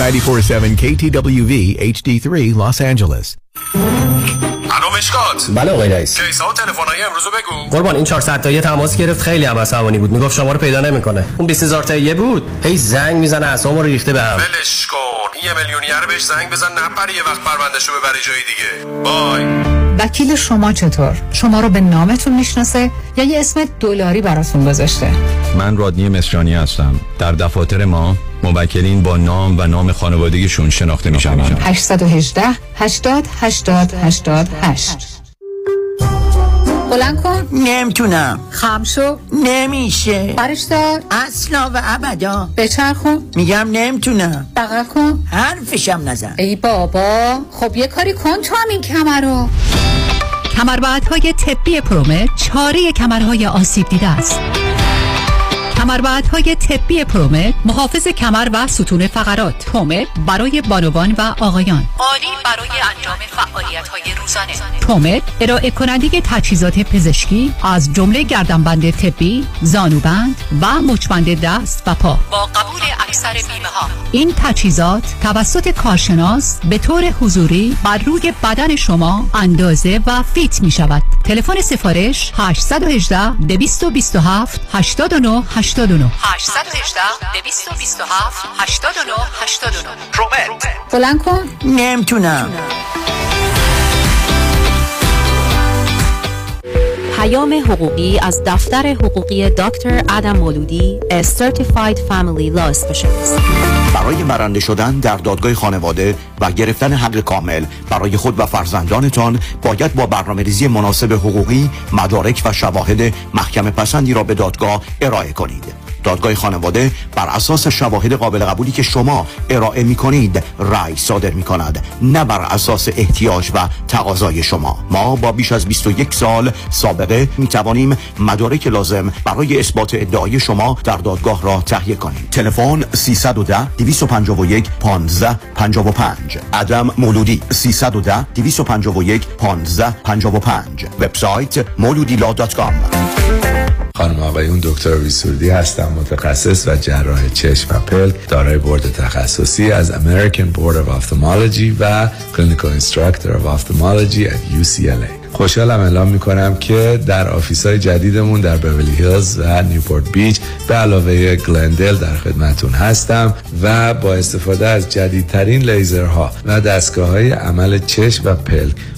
947 KTWV HD3 Los Angeles. الو مشکات بله آقای رئیس. کیسا و تلفن‌های امروز بگو. قربان این 400 تایی تماس گرفت خیلی هم عصبانی بود. می‌گفت شما رو پیدا نمی‌کنه. اون 20000 تایی بود. هی زنگ می‌زنه اسمو رو ریخته بهم ولش کن. یه میلیونیر بهش زنگ بزن نپره یه وقت پروندهشو ببره جای دیگه. بای وکیل شما چطور؟ شما رو به نامتون می‌شناسه یا یه اسم دلاری براتون گذاشته؟ من رادنی مصریانی هستم. در دفاتر ما موکلین با نام و نام خانوادگیشون شناخته میشن. 818 80 80 88 بلند کن. نمی‌تونم. خم شو. نمیشه. برش دار اصلا و ابدا. بچرخون. میگم نمی‌تونم. بغل کن. حرفشم نزن. ای بابا. خب یه کاری کن تو هم این کمر رو. کمربندهای طبی پرومه چاره کمرهای آسیب دیده است. کمربندهای طبی پرومت محافظ کمر و ستون فقرات. پرومت برای بانوان و آقایان. عالی برای انجام فعالیت های روزانه. پرومت ارائه کننده تجهیزات پزشکی از جمله گردنبند طبی زانوبند و مچبند دست و پا. با قبول اکثر بیمه ها این تجهیزات توسط کارشناس به طور حضوری بر روی بدن شما اندازه و فیت می شود تلفن سفارش 818 227 89 89 818 227 89 89 پرومت بلند کن. نمی‌تونم. پیام حقوقی از دفتر حقوقی دکتر ادم مولودی A Certified Family Law Specialist. برای برنده شدن در دادگاه خانواده و گرفتن حق کامل برای خود و فرزندانتان باید با برنامه ریزی مناسب حقوقی مدارک و شواهد محکم پسندی را به دادگاه ارائه کنید. دادگاه خانواده بر اساس شواهد قابل قبولی که شما ارائه می کنید رأی صادر می کند نه بر اساس احتیاج و تقاضای شما. ما با بیش از 21 سال سابقه می توانیم مدارک لازم برای اثبات ادعای شما در دادگاه را تهیه کنیم. تلفن 310 251 15 55 ادم مولودی 310 251 15 55 وبسایت مولودیلا.com خانم آقایون دکتر وی سرودی هستم متخصص و جراح چشم و پلک دارای بورد تخصصی از American Board of Ophthalmology و Clinical Instructor of Ophthalmology at UCLA خوشحالم اعلام می‌کنم که در office های جدیدمون در بورلی هیلز و نیوپورت بیچ به علاوه گلندل در خدمتون هستم و با استفاده از جدیدترین لیزرها و دستگاه های عمل چشم و پلک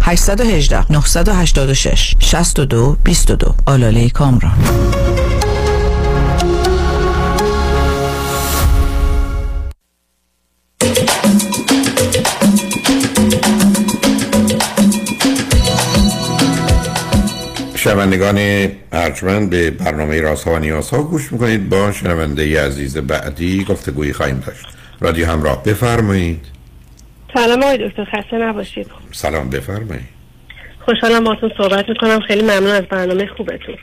818 986 62 22 آلاله کامران. شنوندگان ارجمند به برنامه رازها و نیازها گوش می‌کنید. با شنونده عزیز بعدی گفتگویی خواهیم داشت. رادیو همراه بفرمایید. سلام آقای دکتر خسته نباشید. سلام بفرمایید. خوشحالم باتون صحبت می‌کنم. خیلی ممنون از برنامه خوبتون.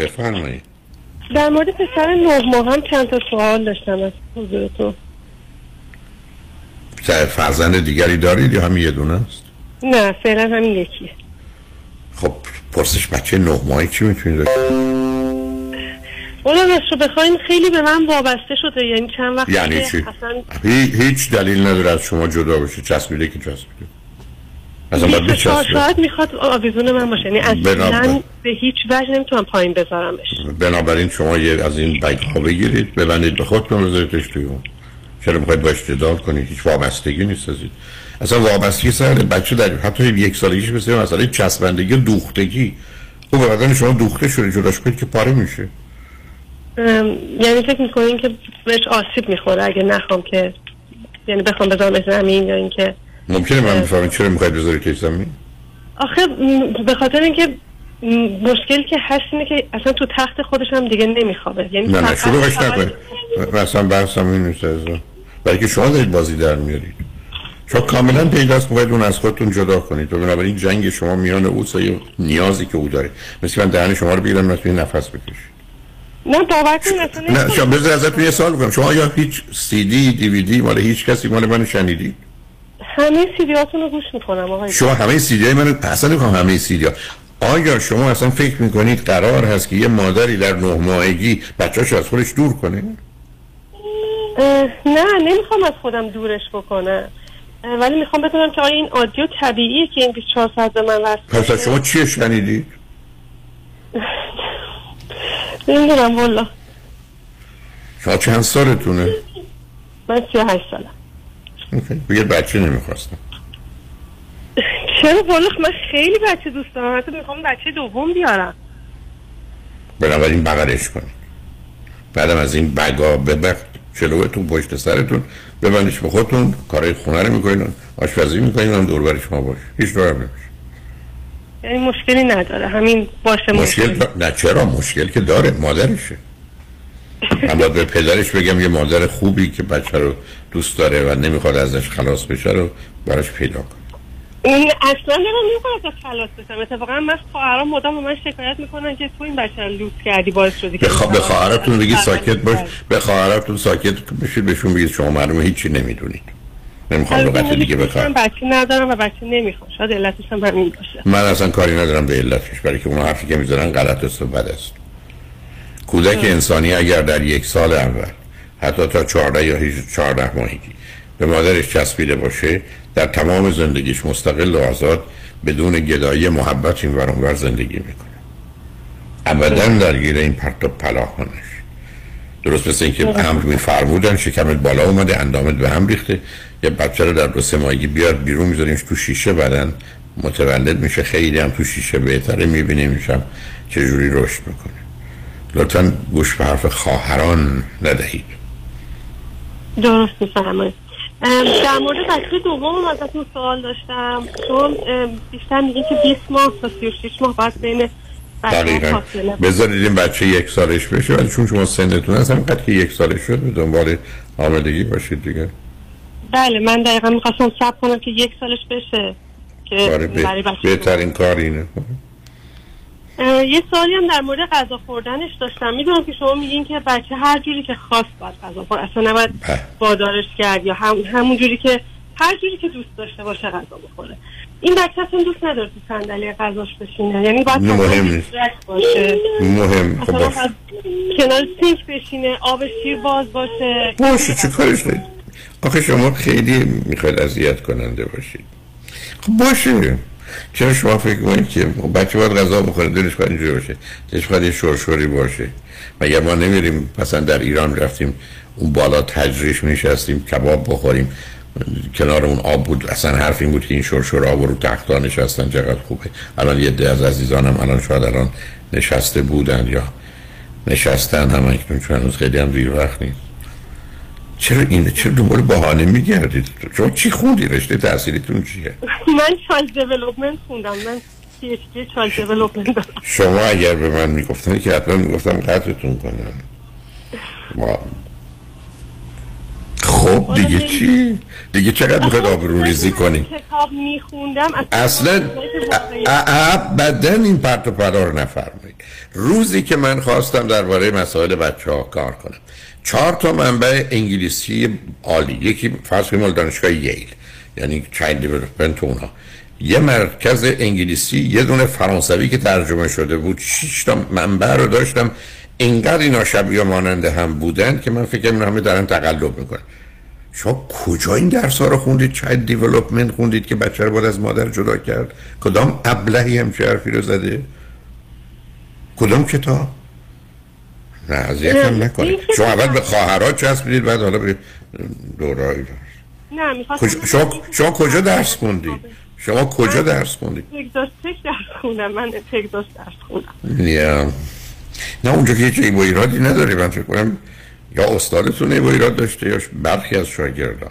بفرمایید. در مورد پسر نه ماه هم چند تا سوال داشتم از حضورتون. فرزند دیگری دارید یا همین یه دونه است؟ نه فعلا همین یکیه خب پرسش بچه نه ماهی چی می‌تونید اولا رو بخواین خیلی به من وابسته شده. یعنی چند وقت یعنی چی؟ اصلا هی- هیچ دلیل نداره از شما جدا بشه. چسبیده که چسبیده. اصلا باید بچسبه. ساعت می‌خواد آویزون من باشه. یعنی اصلا به هیچ وجه نمی‌تونم پایین بذارمش. بنابراین شما یه از این بگ ها بگیرید ببندید به خودتون بذاریدش توی اون. چرا می‌خواید باش جدال کنید؟ هیچ وابستگی نیست از این. اصلا وابستگی سر بچه در حتی یک سالگیش مثل مسئله چسبندگی دوختگی. او به بدن شما دوخته شده جداش کنید که پاره میشه. یعنی فکر می‌کنین که بهش آسیب می‌خوره؟ اگه نخوام که یعنی بخوام بذارمش زمین یا اینکه ممکنه من بفهمم چرا می‌خواید بذارید که زمین؟ آخه به خاطر اینکه مشکلی که هست اینه که اصلا تو تخت خودش هم دیگه نمیخوابه. یعنی نه نه شروعش فقط- نکنید مثلا بحثم این نیست برای که شما دارید بازی در میارید. چون کاملا پیداست باید اون از خودتون جدا کنید. و بنابراین جنگ شما میان او یه نیازی که او داره. مثل من دهن شما رو بگیرم نتونی نفس بکشید نه باور کنید اصلا نه. شما بذار ازتون یه سوال بکنم شما آیا هیچ سی دی دی وی دی مال هیچ کسی مال من شنیدید همه سیدیاتون رو گوش می‌کنم آقای شما همه سی دی های من اصلا نمی‌خوام همه سی دی ها آیا شما اصلا فکر می‌کنید قرار هست که یه مادری در نه ماهگی بچه‌اشو از خودش دور کنه؟ نه نمی‌خوام از خودم دورش بکنم. ولی می‌خوام بدونم که آیا این عادی و طبیعیه که این 24 ساعت به من وصل پس شما چیه شنیدید نمی‌دونم والا. شما چند سالتونه؟ من 38 سالم. اوکی. یه بچه نمی‌خواستم. چرا والا؟ من خیلی بچه دوست دارم. حتی می‌خوام بچه دوم بیارم. بنابراین بغلش کنید. بعدم از این بگا ببخت. جلوتون پشت سرتون. ببندش به خودتون. کارهای خونه رو می‌کنین. آشپزی می‌کنین. هم دور برش ما باش. هیچ دورم نمیشه یعنی مشکلی نداره. همین باشه مشکل دا- نه چرا؟ مشکل که داره مادرشه. من باید به پدرش بگم یه مادر خوبی که بچه رو دوست داره و نمی‌خواد ازش خلاص بشه رو براش پیدا کن. این اصلا نمی‌خواد از خلاص بشم اتفاقا من خواهرام مدام به من شکایت می‌کنن که تو این بچه رو لوس کردی باعث شدی که به, خوا... به خواهرتون بگید ساکت باش. به خواهرتون ساکت بشید بهشون بگید شما معلومه هیچی نمی‌دونید. نمی‌خوام لغت دیگه من بکارم بچه ندارم و بچه نمی‌خوام شاید علتش هم همین باشه. من اصلا کاری ندارم به علتش برای که اون حرفی که می‌زنن غلط است و بد است. کودک انسانی اگر در یک سال اول حتی تا 14 یا 14 ماهگی به مادرش چسبیده باشه در تمام زندگیش مستقل و آزاد بدون گدایی محبت این ور اونور زندگی می‌کنه. ابدا درگیر این پرت و درست مثل اینکه امر میفرمودن شکمت بالا اومده اندامت به هم ریخته. یه بچه رو در دو سه ماهگی بیرون میذاریمش تو شیشه بعدن متولد میشه خیلی هم تو شیشه بهتره میبینیمشم چجوری رشد می‌کنه. لطفا گوش به حرف خواهران ندهید. درست میفرمایید. در مورد بچه دوم ازتون سوال داشتم. چون بیشتر میگه که 20 ماه تا 36 ماه باید بین دقیقا. فاصله. باشه. بذارید این بچه یک سالش بشه ولی چون شما سنتون هست همینقدر که یک سالش شد به دنبال آمدگی باشید دیگه. بله من دقیقا می‌خواستم سب کنم که یک سالش بشه که آره، برای بچه بهترین کار اینه. یه سوالی هم در مورد غذا خوردنش داشتم. می‌دونم که شما میگین که بچه هر جوری که خواست باید غذا خورد اصلا نباید وادارش کرد یا هم همون جوری که هر جوری که دوست داشته باشه غذا بخوره. این بچه اصلا دوست نداره تو صندلی غذاش بشینه. یعنی باید مهم نیست. باشه. مهم خب کنار سینک بشینه آب شیر باز باشه. باشه چه کارش دارید آخه شما خیلی می‌خواید اذیت کننده باشید. خب باشه. چرا شما فکر کنید که بچه باید غذا بخوره دلش باید اینجوری باشه دلش باید یه شرشوری باشه. مگر ما نمیریم مثلا در ایران رفتیم اون بالا تجریش نشستیم کباب بخوریم. کنار اون آب بود. اصلا حرف این بود که این شرشور آب رو تختا نشستن. چقدر خوبه. الان یه ده از عزیزانم الان شاید الان نشسته بودن یا نشستن هم اکنون چون هنوز خیلی هم دیر وقت نیست. چرا اینه چرا دنبال بهانه میگردید؟ شما چی خوندی؟ رشته تحصیلیتون چیه؟ من چایلد دیولوپمنت خوندم. من شما اگر به من می‌گفتن که حتما می‌گفتم قطعتون کنم. ما دیگه چی؟ دیگه چقدر می‌خواید آبرو ریزی کنی؟ کتاب میخوندم اصلا ابدا این پرت و پلا رو نفرمایید روزی که من خواستم درباره مسائل بچه ها کار کنم. چهار تا منبع انگلیسی عالی. یکی فرض کنیم مال دانشگاه ییل. یعنی چایلد دیولپمنت اونها. یه مرکز انگلیسی یه دونه فرانسوی که ترجمه شده بود. شش تا منبع رو داشتم. اینقدر اینا شبیه مانند هم بودن که من فکر کنم همه دارن تقلب می‌کنن. شما کجا این درس ها رو خوندید؟ چایلد دیولپمنت خوندید که بچه رو باید از مادر جدا کرد؟ کدام ابلهی هم چه حرفی رو زده؟ کدام کتاب؟ نه از یکم نکنید. شما اول به خواهرات چسبیدید بعد حالا به دورایی نه شما, شما کجا درس خوندید؟ شما کجا درس خوندید؟ تگزاس تک درس خوندم؟ من تگزاس درس خوندم. نه نه اونجا که هیچ ایبو ایرادی نداره من فکر کنم یا استادتون ایبو ایراد داشته یا برخی از شاگردان.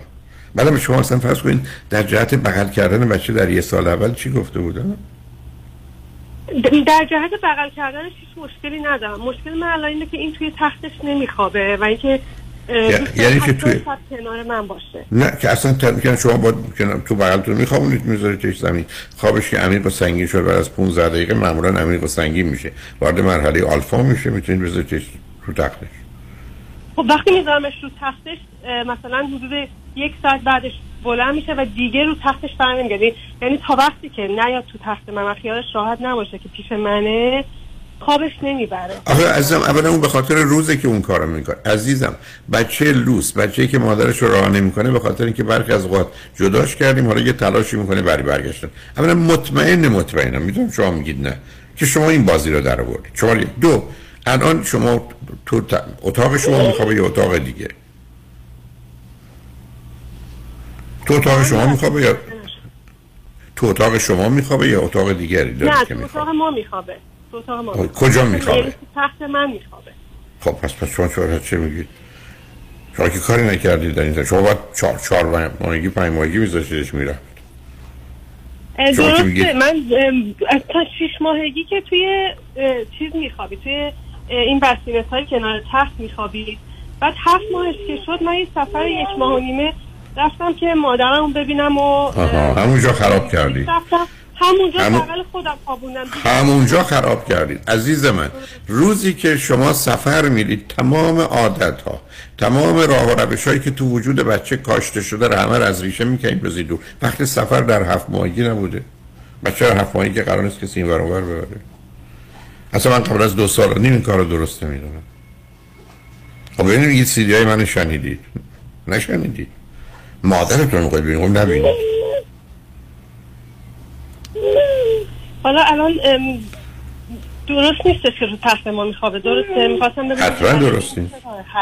بعدم شما اصلا فرض کنید در جهت بغل کردن بچه در یه سال اول چی گفته بودن؟ در جهت بغل کردنش هیچ مشکلی ندارم. مشکل من الان اینه که این توی تختش نمیخوابه و اینکه یعنی- که توی- کنار من باشه. نه که اصلا. که شما با تو بغلتون میخوابونید می‌ذارید زمین. خوابش که عمیق و سنگین شد بعد از 15 دقیقه معمولا عمیق و سنگین میشه. وارد مرحله آلفا میشه می‌تونید بذارید رو تختش. خب وقتی میذارمش رو تختش مثلا حدود یک ساعت بعدش بلند میشه و دیگه رو تختش برنمیگرده یعنی تا وقتی که نیاد تو تخت من و خیالش راحت نباشه که پیش منه خوابش نمی‌بره. آخه عزیزم اولا اون به خاطر روزه که اون کارو می‌کنه. عزیزم بچه لوس بچه که مادرش رو راه نمی‌کنه به خاطر اینکه برخی از اوقات جداش کردیم حالا یه تلاشی می‌کنه برای برگشتن. اولا مطمئن مطمئنم. می‌دونم شما میگید نه. که شما این بازی رو در آوردید. شما دو الان شما تو اتاق شما میخوابه یا اتاق دیگه؟ تو اتاق شما میخوابه یا تو اتاق شما میخوابه یا اتاق دیگری داره نه که تو اتاق ما میخوابه. تو اتاق ما آه، کجا میخوابه؟ یعنی تخت من میخوابه. خب پس پس شما چرا چه میگید شما که کاری نکردید در این. شما باید چهار چهار ماهگی پنج ماهگی میذاشتیدش که درسته. من از تا شیش ماهگی که توی چیز میخوابی توی این بسیرت های کنار تخت میخوابی بعد هفت ماهش که شد من یه سفر یک ماه و نیمه رفتم که مادرم ببینم و آها. همونجا خراب کردی. رفتم. همونجا همون- بغل خودم خوابوندم. همونجا خراب کردید. عزیز من روزی که شما سفر میرید تمام عادت ها تمام راه و روش هایی که تو وجود بچه کاشته شده رو همه از ریشه می‌کنید بزید دور وقتی سفر در هفت ماهگی نبوده. بچه هفت ماهگی که قرار نیست کسی این ببره. اصلا من قبل از دو سال و نیم این کار رو درست نمی‌دونم. خب ببینید یه سیدی های من شنیدید. نشنیدید. مادرتون رو ببینید. خب نبینید. حالا الان درست نیستش که رو تخت ما میخوابه. درسته؟ می‌خواستم ببینم. حتما درست نیست.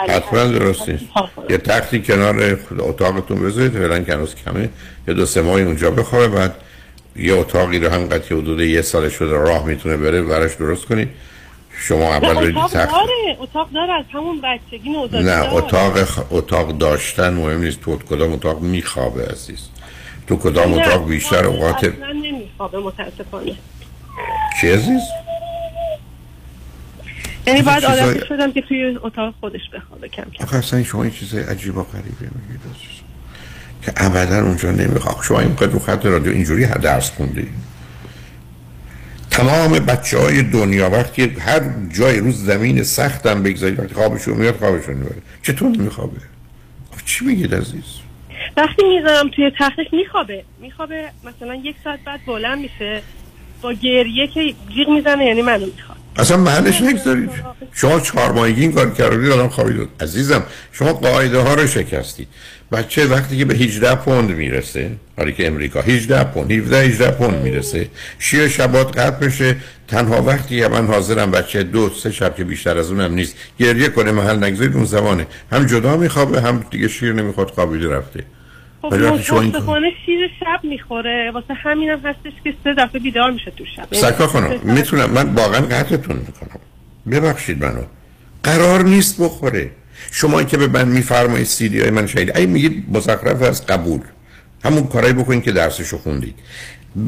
حتما درست نیست. یه تختی کنار اتاقتون بذارید. فعلا که هنوز کمه. یه دو سه ماهی اونجا بخوابه بعد یه اتاقی رو هم که حدود یه سال شده راه می‌تونه بره براش درست کنید شما اول برید اتاق تخت. داره اتاق داره از همون بچگی نه. اتاق خ- اتاق داشتن مهم نیست. تو کدام اتاق میخوابه عزیز؟ تو کدام اتاق بیشتر اوقات اصلا نمیخوابه متاسفانه. چی عزیز؟ یعنی باید چیزای- عادت شدم که توی اتاق خودش بخوابه کم کم. اصلا شما این چیزای عجیب و غریبه میگید عزیز. که ابدا اونجا نمی‌خواد شما این رو خط رادیو اینجوری درس خوندی. تمام بچه های دنیا وقتی هر جای روز زمین سختم بگذارید وقتی خوابشون میاد خوابشون می‌بره. چطور نمیخوابه؟ خب چی میگید عزیز؟ وقتی می‌ذارم توی تختش میخوابه. میخوابه مثلا یک ساعت بعد بلند میشه با گریه که جیغ می‌زنه یعنی منو می‌خواد. اصلا محلش نگذارید. شما چهار ماهگی این کار کردید آدم خوابید عزیزم شما قاعده ها رو شکستید. بچه وقتی که به 18 پوند می‌رسه حالی که امریکا 18 پوند 17 18 پوند می‌رسه شیر شبات قطع بشه تنها وقتی که من حاضرم بچه دو سه شب که بیشتر از اونم نیست گریه کنه محل نگذارید اون زمانه. هم جدا میخوابه هم دیگه شیر نمی‌خواد خوابیده رفته. خب متاسفانه شیر شب می‌خوره. واسه همینم هستش که سه دفعه بیدار میشه تو شب. یعنی سکا خانم می‌تونم من واقعا قطعتون می‌کنم. ببخشید منو. قرار نیست بخوره. شما که به من میفرمایید سیدی های من شهید. ای میگید مزخرف از قبول. همون کارایی بکنید که درسشو خوندید.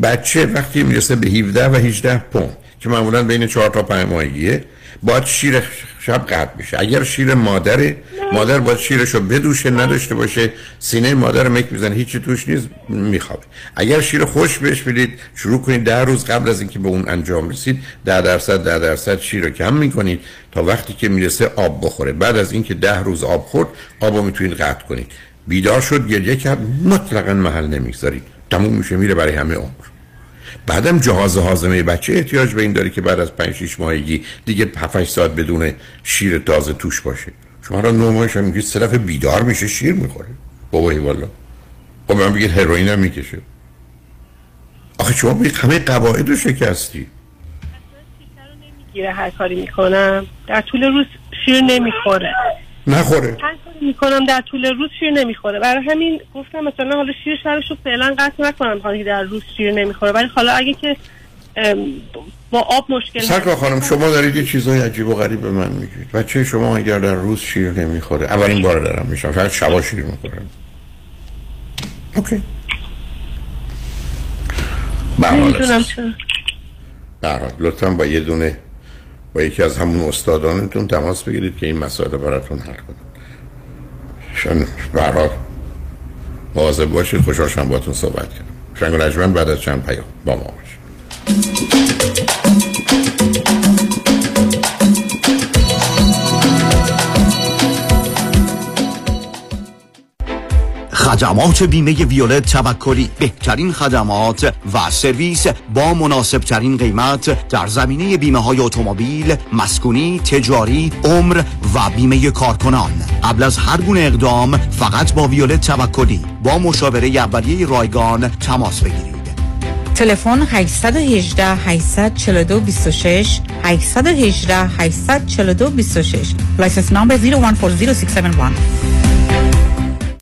بچه وقتی می‌رسه به 17 و 18 پوند که معمولا بین 4 تا 5 ماهگیه باید شیر شب قطع بشه. اگر شیر مادره مادر باید شیرش رو بدوشه نداشته باشه سینه مادر مک می‌زنه هیچی توش نیست میخوابه. اگر شیر خوش بهش بدید شروع کنید ده روز قبل از اینکه به اون انجام رسید ده درصد ده درصد شیر رو کم می‌کنید تا وقتی که می‌رسه آب بخوره. بعد از اینکه ده روز آب خورد آب رو می‌تونید قطع کنید. بیدار شد گریه کرد مطلقا محل نمی‌گذارید. تموم میشه میره برای همه عمر. بعدم جهاز هاضمه بچه احتیاج به این داره که بعد از 5 6 ماهگی دیگه 7 ساعت بدون شیر تازه توش باشه. شما را نو ماهش هم میگید دفعه بیدار میشه شیر می‌خوره. بابایی والا. خب من بگید هروئین هم می‌کشه. آخه شما به همه قواعد رو شکستی. هر کاری می‌کنم. در طول روز شیر نمی‌خوره. نخوره. می‌کنم در طول روز شیر نمی‌خوره. برای همین گفتم مثلا حالا شیر سرش رو فعلا قطع نکنم حالا که در روز شیر نمی‌خوره. ولی حالا اگه که با آب مشکل سرکار خانم شما دارید یه چیزای عجیب و غریب به من میگید. بچه شما اگر در روز شیر نمی‌خوره؟ اولین بار دارم میشم فقط شبا شیر می‌خوره اوکی. به هر حال نمی‌دونم چرا. به هر حال لطفا با یه دونه یکی از همون استادانتون تماس بگیرید که این مسائل براتون حل کنن شن حال مواظب باشید خوشحال شدم باهاتون صحبت کردم شنگ و نجمن بعد از چند پیام با ما باشید. خدمات بیمه ویولت توکلی. بهترین خدمات و سرویس با مناسب ترین قیمت در زمینه بیمه های اتومبیل، مسکونی، تجاری، عمر و بیمه کارکنان. قبل از هر گونه اقدام فقط با ویولت توکلی. با مشاوره اولیه رایگان تماس بگیرید. تلفن 818 842 26 818 842 26 License number 01406771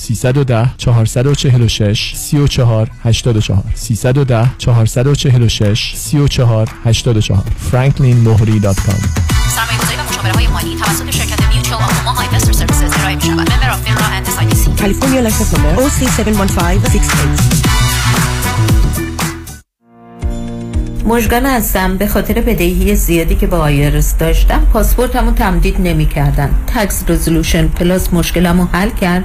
310 446 34 84 310 446 34 84 franklinmohri.com سرمایه‌گذاری و مشاوره های مالی توسط شرکت Mutual of Omaha Investor Services ارائه می شود. Member of FINRA and. California number OC71568. مژگان هستم به خاطر بدهی زیادی که با IRS داشتم پاسپورتمو تمدید نمی کردن Tax Resolution Plus مشکلمو حل کرد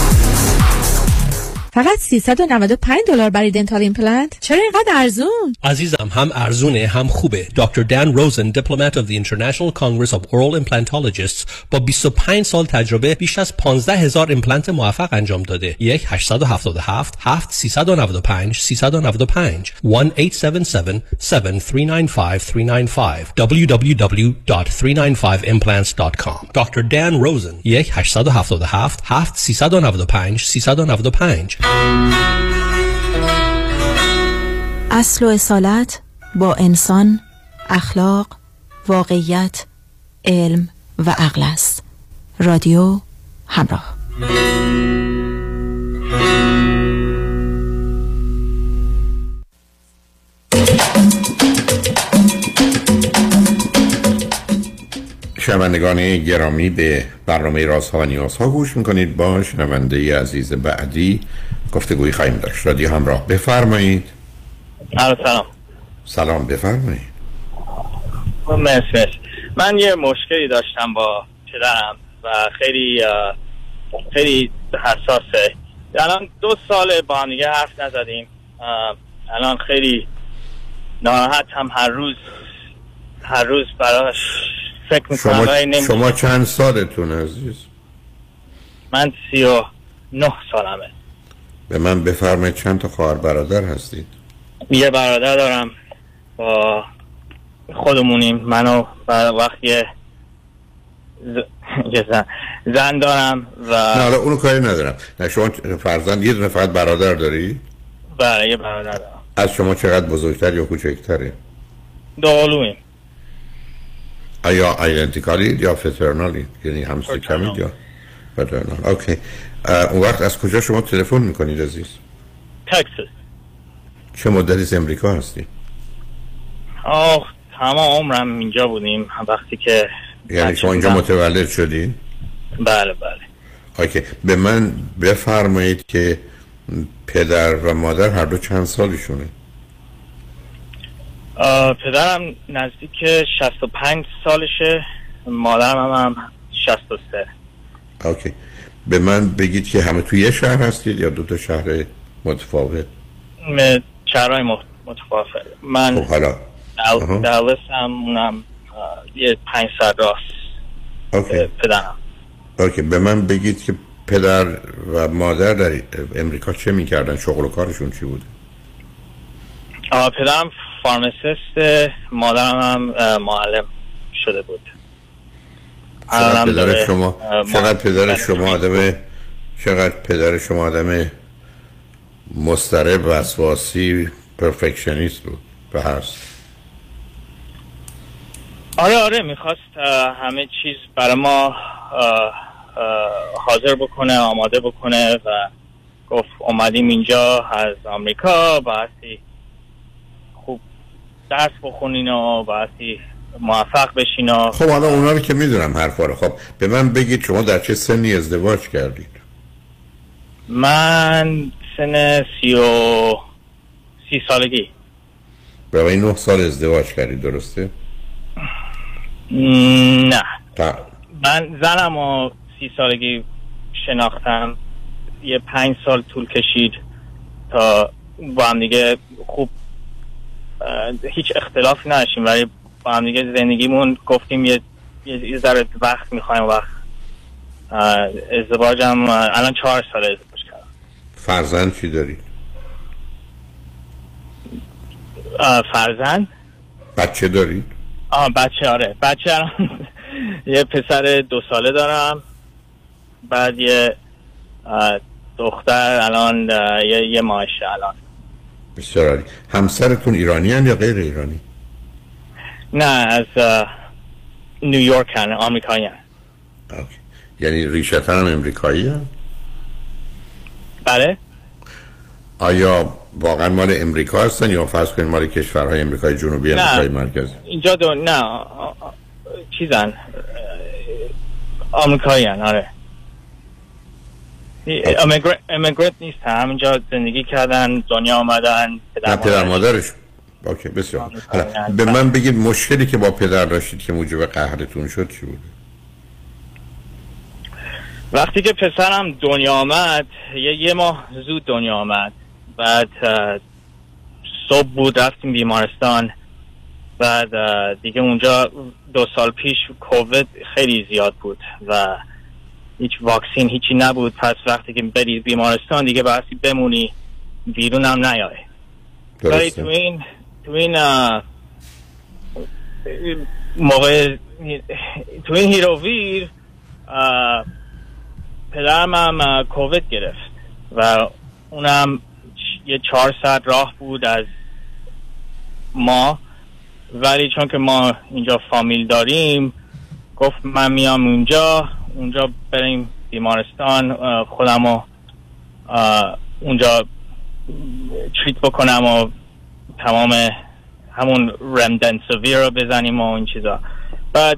فقط 395 دلار برای dental implant؟ چرا اینقدر ارزون؟ عزیزم هم ارزونه هم خوبه. دکتر دان روزن Diplomate of the International Congress of Oral Implantologists با 25 سال تجربه بیش از 15 هزار ایمپلنت موفق انجام داده. یک 877 7 395 395 1 877 7395 395 www.395implants.com دکتر دان روزن یک 877 7 395 395 اصل و اصالت با انسان اخلاق واقعیت علم و عقل است. رادیو همراه. شنوندگان گرامی به برنامه رازها و نیازها گوش می‌کنید. با شنونده عزیز بعدی گفتگوی خواهیم داشت. رادیو همراه. بفرمایید. سلام. سلام بفرمایید. مرسی من یه مشکلی داشتم با پدرم و خیلی خیلی حساسه. الان دو سال با هم دیگه حرف نزدیم. الان خیلی ناراحت هم هر روز هر روز براش فکر می‌کنم شما, شما چند سالتون عزیز؟ من سی و نه سالمه. به من بفرمایید چند تا خواهر برادر هستید؟ یه برادر دارم. با خودمونیم. منو وقتی زن, دارم و نه حالا اونو کاری ندارم. نه شما فرزند یه دونه فقط برادر داری؟ بله یه برادر دارم. از شما چقدر بزرگتر یا کوچکتره؟ دوقلویم آیا آیدنتیکالید یا فترنالید؟ یعنی همسر کمید یا فترنال؟ اوکی. اون وقت از کجا شما تلفن می‌کنید عزیز؟ تکساس. چه مدتی از امریکا هستی؟ آه تمام عمرم اینجا بودیم. وقتی که یعنی شما اینجا. متولد شدی بله بله. اوکی. به من بفرمایید که پدر و مادر هر دو چند سالشونه؟ پدرم نزدیک 65 سالشه. مادرم هم 63 OK. به من بگید که همه توی یه شهر هستید یا دو تا شهر متفاوت؟ شهرهای متفاوت. من خب حالا. دالاس هم اونم یه پنج ساعت راهست. OK. پدرم. OK. به من بگید که پدر و مادر در امریکا چه می‌کردن؟ شغل و کارشون چی بود؟ پدرم فارماسیست مادرم هم معلم شده بود. چقدر پدر شما چقدر پدر شما آدم چقدر پدر شما آدم مسترب وسواسی پرفکشنیست بود. و هست آره آره می‌خواست همه چیز برای ما حاضر بکنه آماده بکنه و گفت اومدیم اینجا از آمریکا بایستی خوب درس بخونین و بایستی موفق بشین و خب حالا اونا رو که می‌دونم حرفا رو. خب به من بگید شما در چه سنی ازدواج کردید؟ من سن سی و سی سالگی. برای نه سال ازدواج کردید درسته؟ نه. تا من زنم و سی سالگی شناختم. یه پنج سال طول کشید تا با هم دیگه خوب هیچ اختلافی نداشتیم. ولی با هم دیگه زندگیمون گفتیم یه یه ذره وقت می‌خوایم وقت ازدواجم الان چهار سال ازدواج کردم. فرزند چی دارید اه، فرزند؟ بچه دارید آه بچه آره. بچه الان یه پسر دو ساله دارم. بعد یه دختر الان یه, یه الان. بسیار همسرتون ایرانی هن یا غیر ایرانی؟ نه از نیویورک هن آمریکایی هن. یعنی ریشتن هم امریکایی هن؟ بله آیا واقعا مال امریکا هستن یا فرض کنید مال کشورهای امریکای جنوبی نه. امریکای مرکزی اینجا دو نه چیزن اه، آمریکایی هن آره امیگرت نیست همینجا زندگی کردن دنیا آمدن پدر مادرش. اوکی بسیار. حالا به من بگید مشکلی که با پدر داشتید که موجب قهرتون شد چی بود؟ وقتی که پسرم دنیا آمد یه, یه ماه زود دنیا آمد. بعد صبح بود رفتیم بیمارستان. بعد دیگه اونجا دو سال پیش کووید خیلی زیاد بود و هیچ واکسین هیچی نبود. پس وقتی که بری بیمارستان دیگه بایستی بمونی بیرون هم نیای ولی تو این تو این موقع تو این هیر و ویر پدرم هم کووید گرفت و اونم یه چهار ساعت راه بود از ما. ولی چون که ما اینجا فامیل داریم گفت من میام اونجا اونجا بریم بیمارستان خودم رو اونجا treat بکنم و تمام همون رمدنسویر رو بزنیم و این چیزا. بعد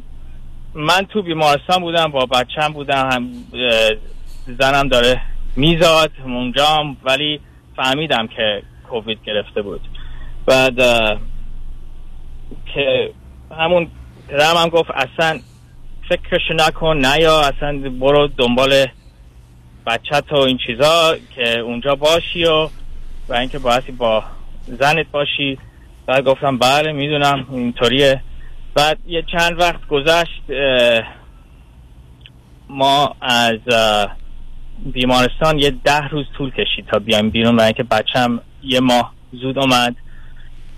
من تو بیمارستان بودم با بچم بودم هم زنم داره میزاد اونجا هم ولی فهمیدم که کووید گرفته بود. بعد که همون پدرم هم گفت اصلا فکرش نکن نه یا اصلا برو دنبال بچت و این چیزا که اونجا باشی و و اینکه بایستی با زنت باشی. بعد گفتم بله می‌دونم اینطوریه. بعد یه چند وقت گذشت ما از بیمارستان یه ده روز طول کشید تا بیایم بیرون و اینکه بچم یه ماه زود اومد.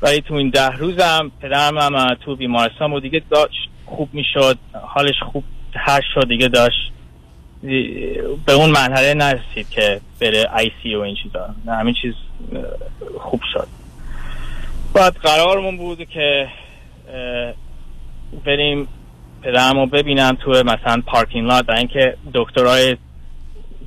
ولی تو این ده روزم پدرم هم تو بیمارستان بود دیگه داشت خوب می‌شد حالش خوب هر شد دیگه داشت. به اون مرحله نرسید که بره آی سی و این چیزا. نه همین چیز خوب شد. بعد قرارمون بود که بریم پدرم رو ببینم تو مثلا پارکینگ لات و اینکه دکترای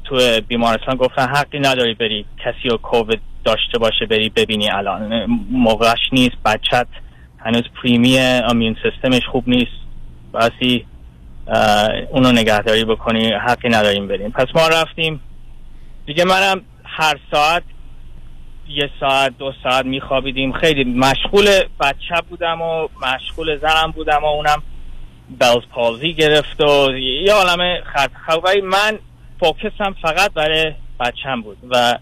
تو بیمارستان گفتن حقی نداری بری کسی رو کووید داشته باشه بری ببینی الان. موقعش نیست بچت هنوز پریمیه امیون سیستمش خوب نیست. باسی اونو نگهداری بکنی حقی نداریم بریم. پس ما رفتیم. دیگه منم هر ساعت یه ساعت دو ساعت میخوابیدیم. خیلی مشغول بچه بودم و مشغول زنم بودم و اونم بلز پالزی گرفت و یه عالم خط من فوکسم فقط برای بچم بود و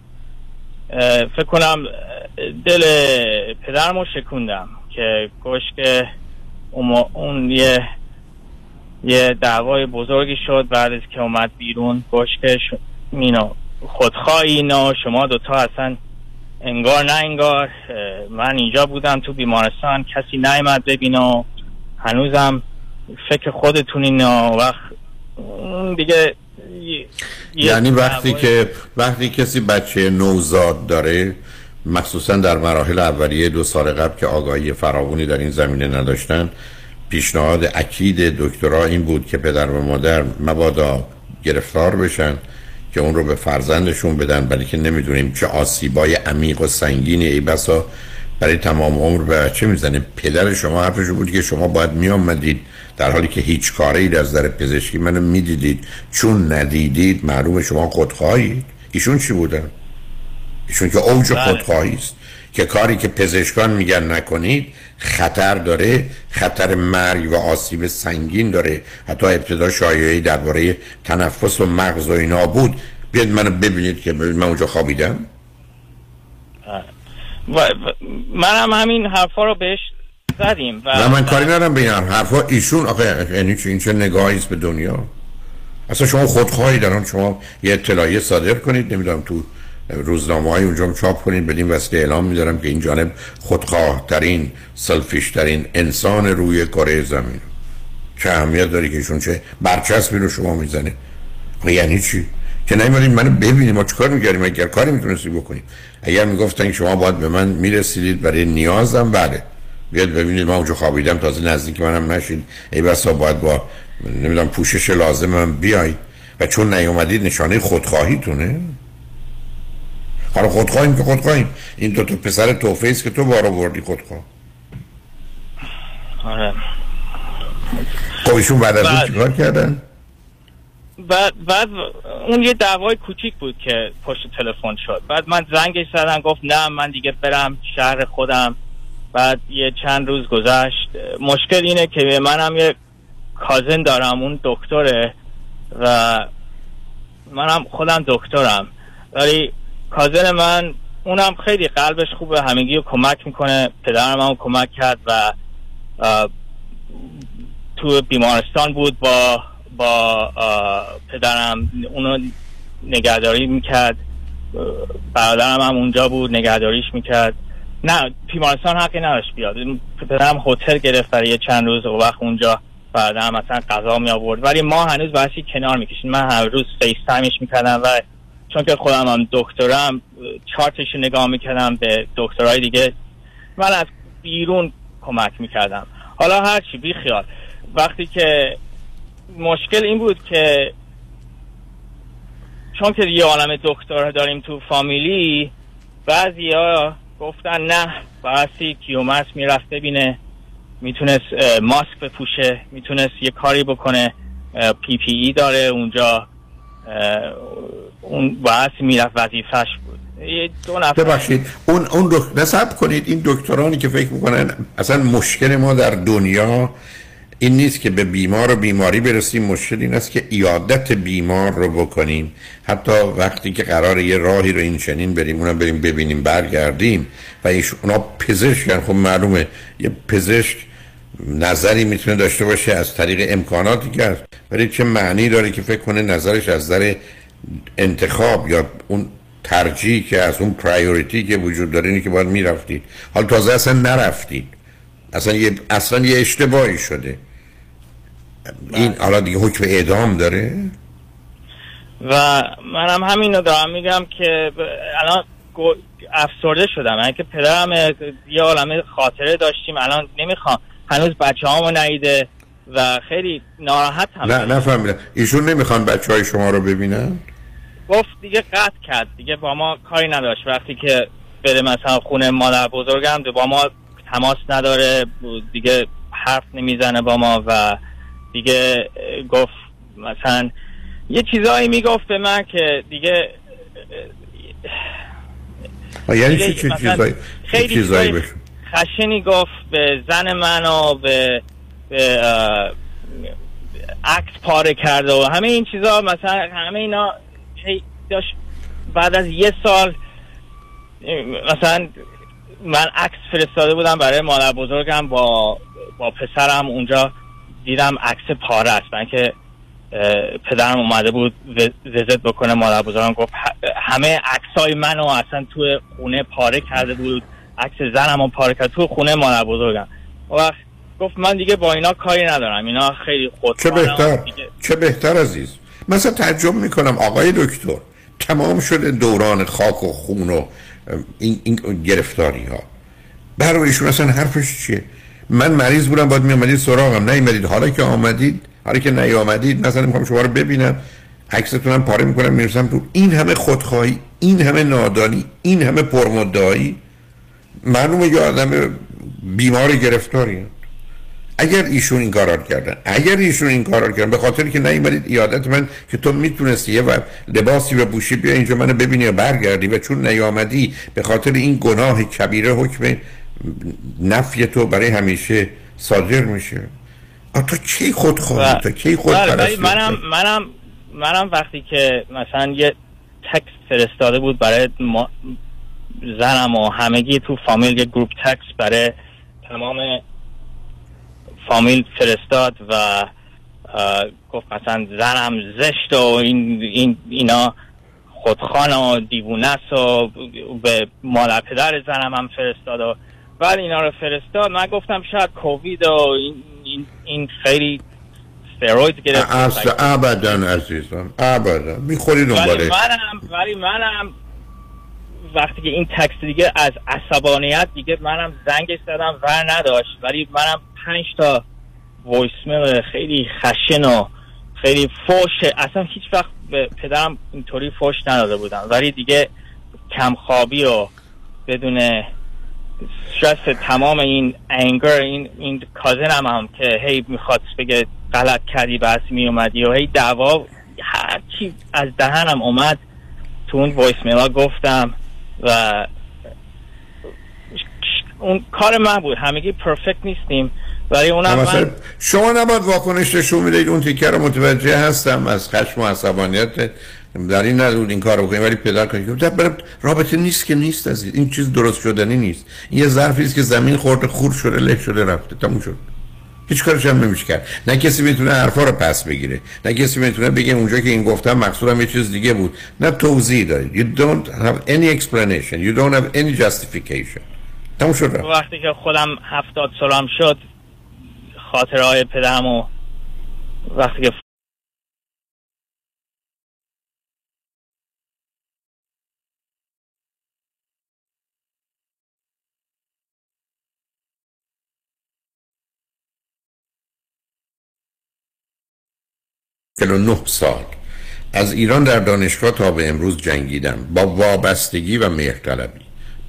فکر کنم دل پدرمو شکوندم که گوش که اون یه یه دعوای بزرگی شد بعد از که اومد بیرون گوش که ش... مینو خودخواهی نه شما دوتا اصلا انگار نه انگار من اینجا بودم تو بیمارستان کسی نیومد ببینه و هنوزم فکر خودتونین و وقت دیگه یعنی وقتی دعوای- که وقتی کسی بچه نوزاد داره مخصوصا در مراحل اولیه دو سال قبل که آگاهی فراوانی در این زمینه نداشتن پیشنهاد اکید دکترا این بود که پدر و مادر مبادا گرفتار بشن که اون رو به فرزندشون بدن برای که نمی‌دونیم چه آسیبای عمیق و سنگینی ای بسا برای تمام عمر. به بچه می‌زنه؟ پدر شما حرفش بود که شما باید میامدید در حالی که هیچ کاره ای از در پزشکی منو می‌دیدید. چون ندیدید معلوم شما خودخواهید. ایشون چی بودن؟ ایشون که اوج بله. خودخواهی است. که کاری که پزشکان میگن نکنید خطر داره خطر مرگ و آسیب سنگین داره. حتی ابتدا شایعی درباره تنفس و مغز و اینا بود. بیاد منو ببینید که من اونجا خوابیدم. و منم همین حرفا رو بهش زدیم و نه من کاری ندارم به این حرفا ایشون آخه یعنی چه- این چه نگاهی است به دنیا؟ اصلا شما خودخواهی الان شما یه اطلاعیه صادر کنید. نمی‌دونم تو روزنامه های اونجا چاپ کنید بدین وسیله اعلام میدارم که این جانب خودخواه ترین سلفیش ترین انسان روی کره زمین. چه اهمیت داری که ایشون چه برچسبی رو شما می‌زنه؟ خب یعنی چی؟ که نیومدین منو ببینیم ما چیکار می‌کردیم؟ اگر کاری می‌تونستی بکنیم. اگر می‌گفتن شما باید به من می‌رسیدید برای نیازم بله. بیاد ببینید من اونجا خوابیدم تازه نزدیک منم نشید ای بسا باید با نمی‌دونم پوشش لازمم بیاید و چون نیومدید نشانه خودخواهیتونه. حالا خودخواهیم که خودخواهیم. این دو تا پسر توفه است که تو بارا بردی خودخواه. آره. خب ایشون بعد از. چیکار کردن؟ بعد بعد اون یه دعوای کوچیک بود که پشت تلفن شد. بعد من زنگش زدم گفت نه من دیگه برم شهر خودم. بعد یه چند روز گذشت. مشکل اینه که منم یه کازن دارم اون دکتره و منم خودم دکترم. ولی کازن من اونم خیلی قلبش خوبه همگی رو کمک می‌کنه پدرم هم کمک کرد و تو بیمارستان بود با با پدرم اونو نگهداری می‌کرد برادرم هم اونجا بود نگهداریش می‌کرد. نه بیمارستان حقی نداشت بیاد. پدرم هتل گرفت برای چند روز و وقت اونجا برادرم مثلا غذا می آورد ولی ما هنوز بحثی کنار می‌کشیم. من هر روز FaceTime ش می‌کردم و چون که خودم هم دکترم چارتش رو نگاه می‌کردم به دکترهای دیگه. من از بیرون کمک می‌کردم. حالا هرچی بی خیال. وقتی که مشکل این بود که چون که یه عالم دکتر داریم تو فامیلی بعضی ها گفتن نه بایستی کیومرس می‌رفت ببینه می‌تونست ماسک بپوشه می‌تونست یه کاری بکنه پی پی ای داره اونجا. اون بایستی می‌رفت وظیفش بود. دو نفر ببخشید اون اون دک... نصب کنید این دکترانی که فکر می‌کنن اصلا مشکل ما در دنیا این نیست که به بیمار و بیماری برسیم مشکل این است که ایادت بیمار رو بکنیم. حتی وقتی که قرار یه راهی رو این چنین بریم اونم بریم ببینیم برگردیم و ایش اونا پزشکن. خب معلومه یه پزشک نظری می‌تونه داشته باشه از طریق امکاناتی که هست ولی چه معنی داره که فکر کنه نظرش از نظر انتخاب یا اون ترجیح که از اون پرایوریتی که وجود داره اینه که باید می‌رفتید. حال تازه اصلا نرفتید. اصلا یه اصلا یه اشتباهی شده. این حالا دیگه حکم اعدام داره؟ و منم همین رو دارم میگم که الان افسرده شدم. یعنی که پدرم یه عالمه خاطره داشتیم. الان نمی‌خوام هنوز بچه هامو نیده و خیلی ناراحت هم نه نفهمیدم. ایشون نمی‌خوان بچه های شما رو ببینن؟ گفت دیگه قطع کرد. دیگه با ما کاری نداشت. وقتی که بره مثلا خونه مادر بزرگم با ما تماس نداره. دیگه حرف نمی‌زنه با ما و دیگه گفت مثلا یه چیزایی می‌گفت به من که دیگه یعنی چی چیزایی؟ خیلی چیزایی خشنی گفت به زن من و به, به عکس پاره کرده و همه این چیزا مثلا همه اینا هی داشت بعد از یه سال مثلا من عکس فرستاده بودم برای مادر بزرگم با با پسرم. اونجا دیدم عکس پاره است. من که پدرم اومده بود و- ویزیت بکنه. مادر بزرگم گفت همه عکسای منو اصلا توی خونه پاره کرده بود. عکس زنم کرد توی خونه مادر بزرگم. و وقت گفت من دیگه با اینا کاری ندارم. اینا خیلی چه خودخواهن بهتر چه بهتر عزیز؟ مثلا تعجب می‌کنم. آقای دکتر تمام شده دوران خاک و خون و این, این گرفتاری ها برای ایشون اصلا حرفش چیه؟ من مریض بودم باید میامدید سراغم. نیومدید حالا که آمدید حالا که نیامدید مثلا می‌خوام شما رو ببینم. عکستونم پاره می‌کنم می‌رسم تو این همه خودخواهی این همه نادانی این همه پرمدعایی. معلومه یه آدم بیمار گرفتاری. اگر ایشون این کارا کردن اگر ایشون این کارا کردن به خاطر که نیومدید ایادت من که تو می‌تونستی یه و لباسی و بوشی بیا اینجا منو ببینی و برگردی و چون نیامدی به خاطر این گناه کبیره حکم نفی تو برای همیشه صادر میشه. آ تو کی خودخواهی تو کی خود پرستی؟ منم منم منم وقتی که مثلا یه تکست فرستاده بود برای ما زنم و همگی تو فامیل یه گروپ تکست برای تمام فامیل فرستاد و گفت مثلا زنم زشت و این, این اینا خودخان و دیوونه است و به مادر پدر زنم هم فرستاد و بعد اینا رو فرستاد. من گفتم شاید کووید و این, این, این خیلی استروید گرفت. ابدا عزیزم ابدا. می‌خوری ولی دنباله منم ولی منم وقتی که این تکست دیگه از عصبانیت دیگه منم زنگش زدم ور نداشت. ولی منم پنج تا voicemail خیلی خشن و خیلی فوش اصلا هیچ وقت به پدرم اینطوری فوش نداده بودم. ولی دیگه کمخوابی و بدون استرس تمام این انگر این این cousin م هم که هی می‌خواد بگه غلط کردی بس میومدی و هی دعوا هر چی از دهنم اومد تو اون voicemail ا گفتم. و اون کار من بود. همگی پرفکت نیستیم. ولی اونم من شما نباید واکنش نشون می‌دید اون تیکه رو متوجه هستم. از خشم و عصبانیت. در این ندود این کار رو بکنید ولی پدر کنید رابطه نیست که نیست از این چیز درست شدنی نیست. این یه ظرفی است که زمین خورده خور شده له شده رفته. تموم شد. هیچ کارش هم نمیشه کرد نه کسی می‌تونه حرفا رو پس بگیره. نه کسی می‌تونه بگه اونجا که این گفتم مقصودم یه چیز دیگه بود. نه توضیح دارید. You don't have any explanation. You don't have any justification. تموم شد. وقتی که خودم هفتاد سالم شد خاطرهای پدرم و وقتی که نه سال. از ایران در دانشگاه تا به امروز جنگیدم. با وابستگی و مهرطلبی.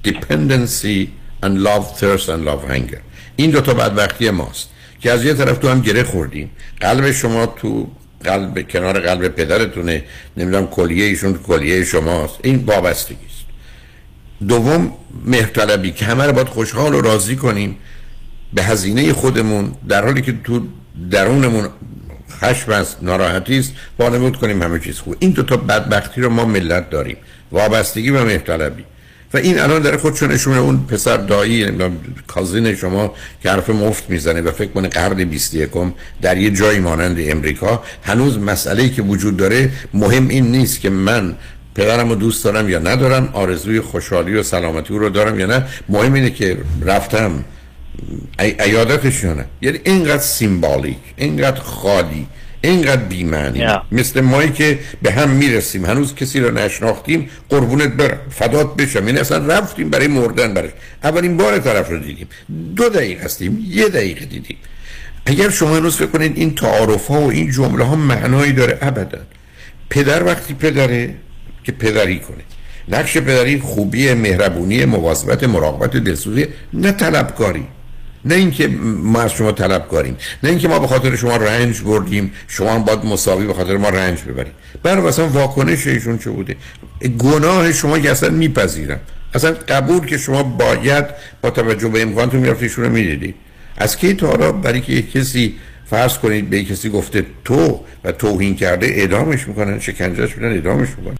Dependency and love thirst and love hunger. این دو تا بدبختی ماست که از یه طرف تو هم گره خوردیم. قلب شما تو قلب کنار قلب پدرتونه. نمی‌دونم کلیه ایشون کلیه شماست. این وابستگی است. دوم مهرطلبی که همه رو باید خوشحال و راضی کنیم. به هزینه خودمون در حالی که تو درونمون خشم است ناراحتی است وانمود کنیم همه چیز خوب. این دو تا بدبختی رو ما ملت داریم. وابستگی و مهرطلبی و این الان در خودشو نشونه اون پسر دایی کازین شما که حرف مفت می‌زنه و فکر کنه قرن 21 در یه جایی مانند امریکا. هنوز مسئله که وجود داره مهم این نیست که من پدرم رو دوست دارم یا ندارم آرزوی خوشحالی و سلامتی او رو دارم یا نه. مهم اینه که رفتم ای- ایادتش یا نه یعنی اینقدر سیمبالیک اینقدر خالی اینقدر بیمعنی. Yeah. مثل مایی که به هم می‌رسیم. هنوز کسی رو نشناختیم قربونت برم. فدات بشم. یعنی اصلا رفتیم برای مردن برش اولین بار طرف رو دیدیم. دو دقیقه هستیم یه دقیقه دیدیم. اگر شما هنوز فکر کنید این تعارف ها و این جمله ها معنایی داره ابدا. پدر وقتی پدره که پدری کنه. نقش پدری خوبی مهربونی مواظبت مراقبت دلسوزی نه طلبکاری. نه اینکه ما از شما طلب کاریم نه اینکه ما به خاطر شما رنج بردیم شما هم باید مساوی به خاطر ما رنج ببریم. برای مثلا واکنش ایشون چه بوده؟ گناه شما که اصلا میپذیرم. اصلا قبول که شما باید با توجه به امکانتون می‌رفت ایشون رو می‌دیدید از کی تا حالا؟ برای که کسی فرض کنید به کسی گفته تو و توهین کرده اعدامش می‌کنن شکنجهش میدن اعدامش می‌کنن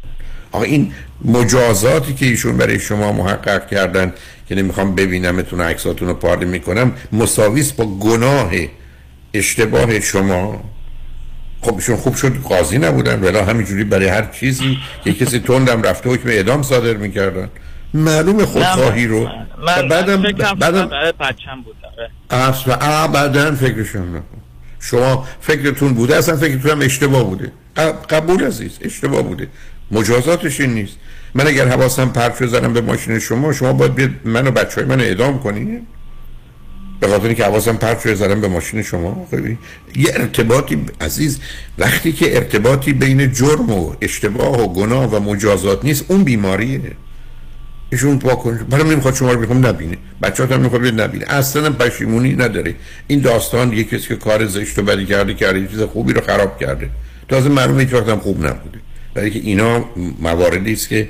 آقا این مجازاتی که ایشون برای شما محقق کردن که نمی‌خوام ببینمتون عکساتون رو پاره می‌کنم مساویس با گناه اشتباه شما. خب ایشون خوب شد قاضی نبودن ولی همینجوری برای هر چیزی که کسی تندم رفته حکم اعدام صادر می‌کردن. معلوم خودخواهی رو. من بعدم بعدم برای بچم بود آره. اصلا ابدا فکرشون نکن شما فکرتون بوده اصلا فکرتون هم اشتباه بوده. قبول عزیز اشتباه بوده. مجازاتش این نیست. من اگر حواسم پرت بزنم به ماشین شما شما باید بیاد من و بچه های من اعدام کنید به خاطر اینکه حواسم پرت زدم به ماشین شما. خب یه ارتباطی عزیز وقتی که ارتباطی بین جرم و اشتباه و گناه و مجازات نیست اون بیماریه. ایشون واکنش برای نمی‌خواد شما رو بخوام نبینه. بچه‌ها هم می‌خواد نبینه. اصلا پشیمونی نداره. این داستان یه کسی که کار زشت و بدی کرده کرده چیز خوبی رو خراب کرده. تازه معلومه هیچ وقت هم خوب نبوده. برای که اینا مواردی است که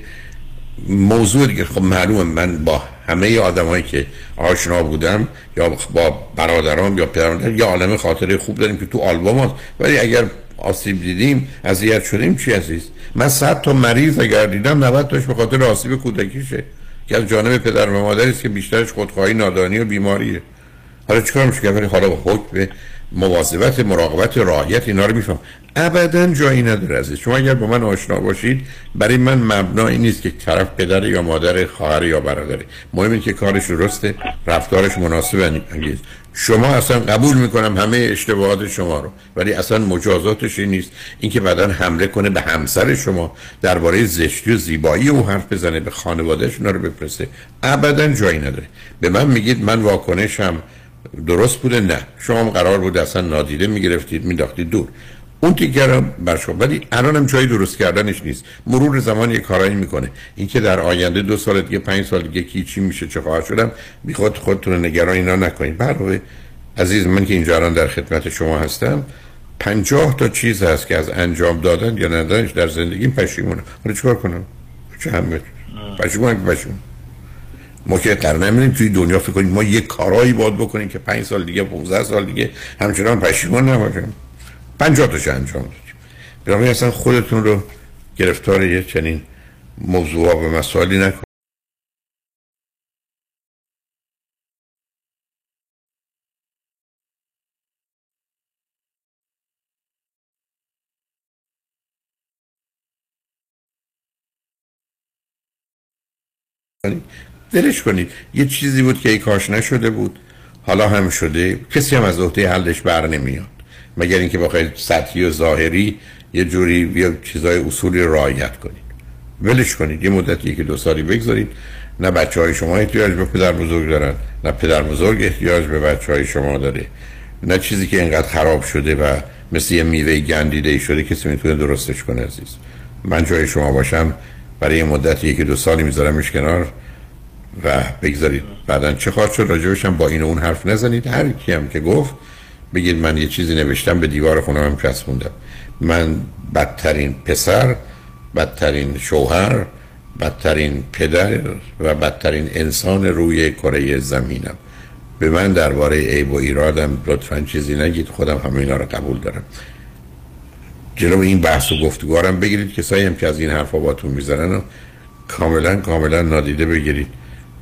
موضوع دیگه. خب معلومه من با همه آدمایی که آشنا بودم یا با برادرام یا پدرم یا عالم خاطره خوب داریم که تو آلبوم هست ولی اگر آسیب دیدیم اذیت شدیم چی عزیز؟ من صد تا مریض اگر دیدم 90 تاش به خاطر آسیب کودکیشه. که از جانب پدر و مادری است که بیشترش خودخواهی نادانی و بیماریه. حالا چیکار میشه؟ که حالا حکم مواظبت مراقبت رعایت اینا رو میفهم. ابدا جایی نداره عزیز. شما اگر با من آشنا باشید برای من مبنایی نیست که طرف پدر یا مادر خواهر یا برادره مهم اینه که کارش درسته رفتارش مناسب انگیز. شما اصلا قبول می‌کنم همه اشتباهات شما رو ولی اصلا مجازاتش این نیست. اینکه بعدا حمله کنه به همسر شما درباره زشتی و زیبایی او حرف بزنه به خانوادهش اونا رو بفرسته ابدا جایی نداره. به من میگید من واکنشم درست بوده؟ نه. شما قرار بود اصلا نادیده می‌گرفتید میداختید دور. اون بر شما. ولی الان هم جایی درست کردنش نیست. مرور زمان یه کارایی می‌کنه. اینکه در آینده دو سال دیگه پنج سال دیگه کی چی میشه چه خواهد شدم بیخود خودتون نگران اینا نکنید. برای عزیز من که اینجا الان در خدمت شما هستم پنجاه تا چیز هست که از انجام دادن یا ندادنش در زندگیم پشیمونم حالا چیکار کنم؟ چه همه؟ پشیمونم که پشیمونم ما که قرار نمیدیم توی دنیا فکر کنیم ما یه کارایی باید بکنیم که پنج سال دیگه 15 سال دیگه همچنان پشیمون نباشیم. 50 تاش انجام دادیم. برای اصلا خودتون رو گرفتار یه چنین موضوع و مسائلی نکن. دلش کنید. یه چیزی بود که ای کاش نشده بود. حالا هم شده. کسی هم از عهده حلش بر نمیاد. مگر اینکه بخواید سطحی و ظاهری یه جوری یا چیزای اصولی رعایت کنید. ولش کنید. یه مدتی که دو سالی بگذارید. نه بچه های شما احتیاج به پدر بزرگ دارن نه پدر بزرگ احتیاج به بچه های شما داره. نه چیزی که اینقدر خراب شده و مثل یه میوه گندیده ای شده کسی می‌تونه درستش کنه عزیز. من جای شما باشم برای یه مدتی که دو سالی میذارمش کنار و بگذارید. بعدا چه خواهد شد؟ راجبش با این و اون حرف نزنید. هر کی هم که گفت بگید من یه چیزی نوشتم به دیوار خونه هم چسبوندم. من بدترین پسر بدترین شوهر بدترین پدر و بدترین انسان روی کره زمینم. به من درباره عیب و ایرادم لطفا چیزی نگید خودم همه اینا رو قبول دارم. جلو این بحث و گفتگوارم بگیرید کسایی هم که از این حرفا باتون می‌زنن و کاملا کاملا نادیده بگیرید.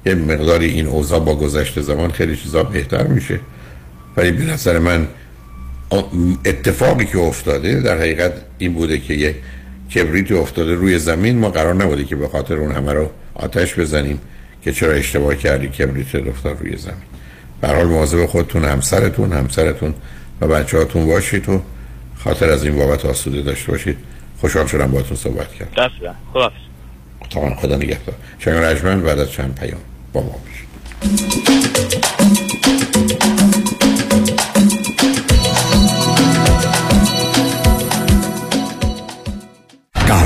یه مقداری این اوضاع با گذشته زمان خیلی چیزا بهتر میشه. ولی به نظر من اتفاقی که افتاده در حقیقت این بوده که یه کبریت افتاده روی زمین ما قرار نبوده که به خاطر اون همه رو آتش بزنیم که چرا اشتباه کردی کبریت افتاد روی زمین. به حال مواظب خودتون همسرتون همسرتون و بچه‌هاتون باشید و خاطر از این بابت آسوده داشته باشید. خوشحال شدم باهاتون صحبت کردم. دست خدا خدا نگهدار. شنگ رجمن بعد از چند پیام با ما باشید. در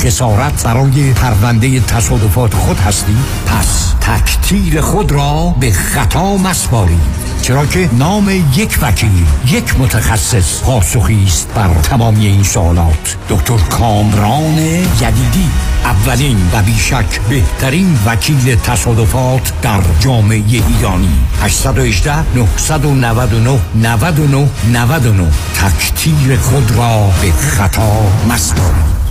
خسارت برای پرونده تصادفات خود هستی؟ پس تکتیر خود را به خطا مسپارید چرا که نام یک وکیل یک متخصص پاسخی است بر تمامی این سوالات. دکتر کامران یدیدی اولین و بیشک بهترین وکیل تصادفات در جامعه ایرانی. 818 999 99 99 تکتیر خود را به خطا مسپارید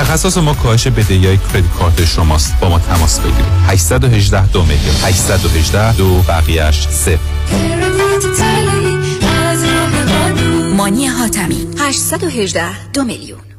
تخصص ما کاهش بدهی های credit card شماست. با ما تماس بگیرید. 818 دو میلیون. 818 دو بقیهش صفر. مانی حاتمی. 818 دو میلیون.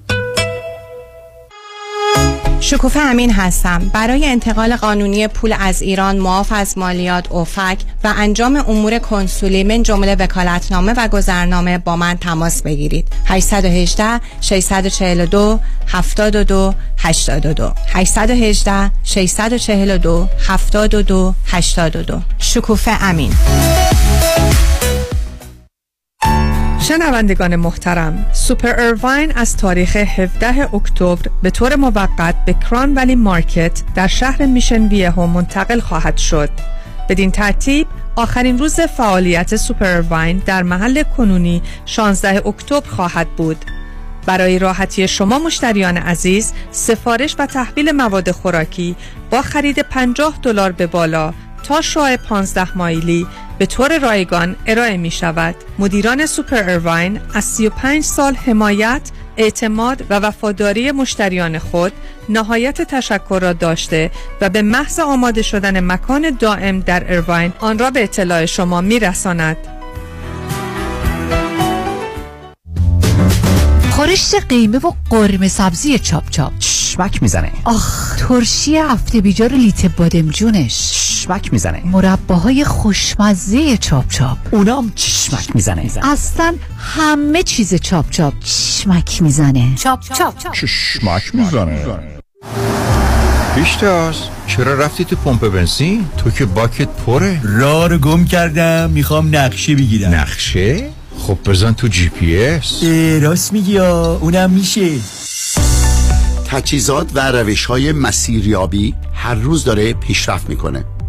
شکوفه امین هستم. برای انتقال قانونی پول از ایران معاف از مالیات اوفک و انجام امور کنسولی من جمله وکالتنامه و گذرنامه با من تماس بگیرید. 818 642 72 82 818 642 72 82 شکوفه امین. شنوندگان محترم سوپر ارواین از تاریخ 17 اکتبر به طور موقت به Crown Valley Market در شهر Mission Viejo منتقل خواهد شد. بدین ترتیب آخرین روز فعالیت سوپر ارواین در محل کنونی 16 اکتبر خواهد بود. برای راحتی شما مشتریان عزیز سفارش و تحویل مواد خوراکی با خرید 50 دلار به بالا تا شعاع 15 مایلی به طور رایگان ارائه می شود. مدیران سوپر ارواین از 35 سال حمایت، اعتماد و وفاداری مشتریان خود نهایت تشکر را داشته و به محض آماده شدن مکان دائم در ارواین آن را به اطلاع شما می رساند. خورشت قیمه و قرمه سبزی چاپ چاپ چشمک می‌زنه. آخ ترشی هفته بیجار لیت بادمجونش چشمک می‌زنه. مرباهای خوشمزه چاپ چاپ. اونام چشمک می‌زنه. اصلا همه چیز چاپ چاپ چشمک می‌زنه. چاپ چاپ. چشمک می‌زنه. پیشتاز چرا رفتی تو پمپ بنزین؟ تو که باکت پره. راه رو گم کردم می‌خوام نقشه بگیرم. نقشه؟ خب بزن تو جی پی اس. راست میگی اونم میشه. تجهیزات و روش های مسیریابی هر روز داره پیشرفت می‌کنه.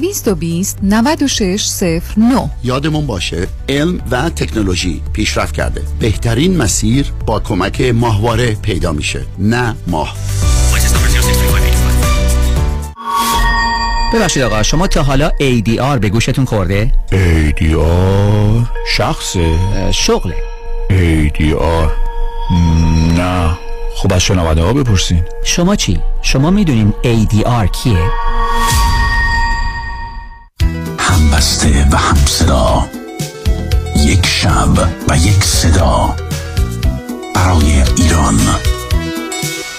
220 9609 یادمون باشه علم و تکنولوژی پیشرفت کرده. بهترین مسیر با کمک ماهواره پیدا میشه نه ماه. ببخشید آقا شما تا حالا ADR به گوشتون خورده؟ ADR شخصه. شغله. ADR نه. خب از شنونده ها بپرسین. شما چی؟ شما می‌دونین ADR کیه؟ همبسته و همصدا. یک شب و یک صدا برای ایران.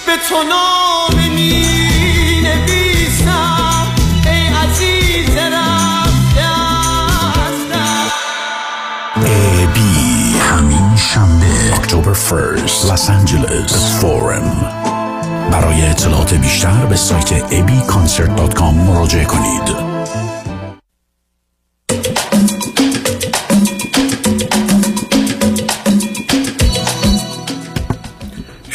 به تو نام می نویسم ای عزیز رفته بی همین شنبه. اکتبر فرست لس آنجلس فورم برای اطلاعات بیشتر به سایت abconcert.com مراجعه کنید.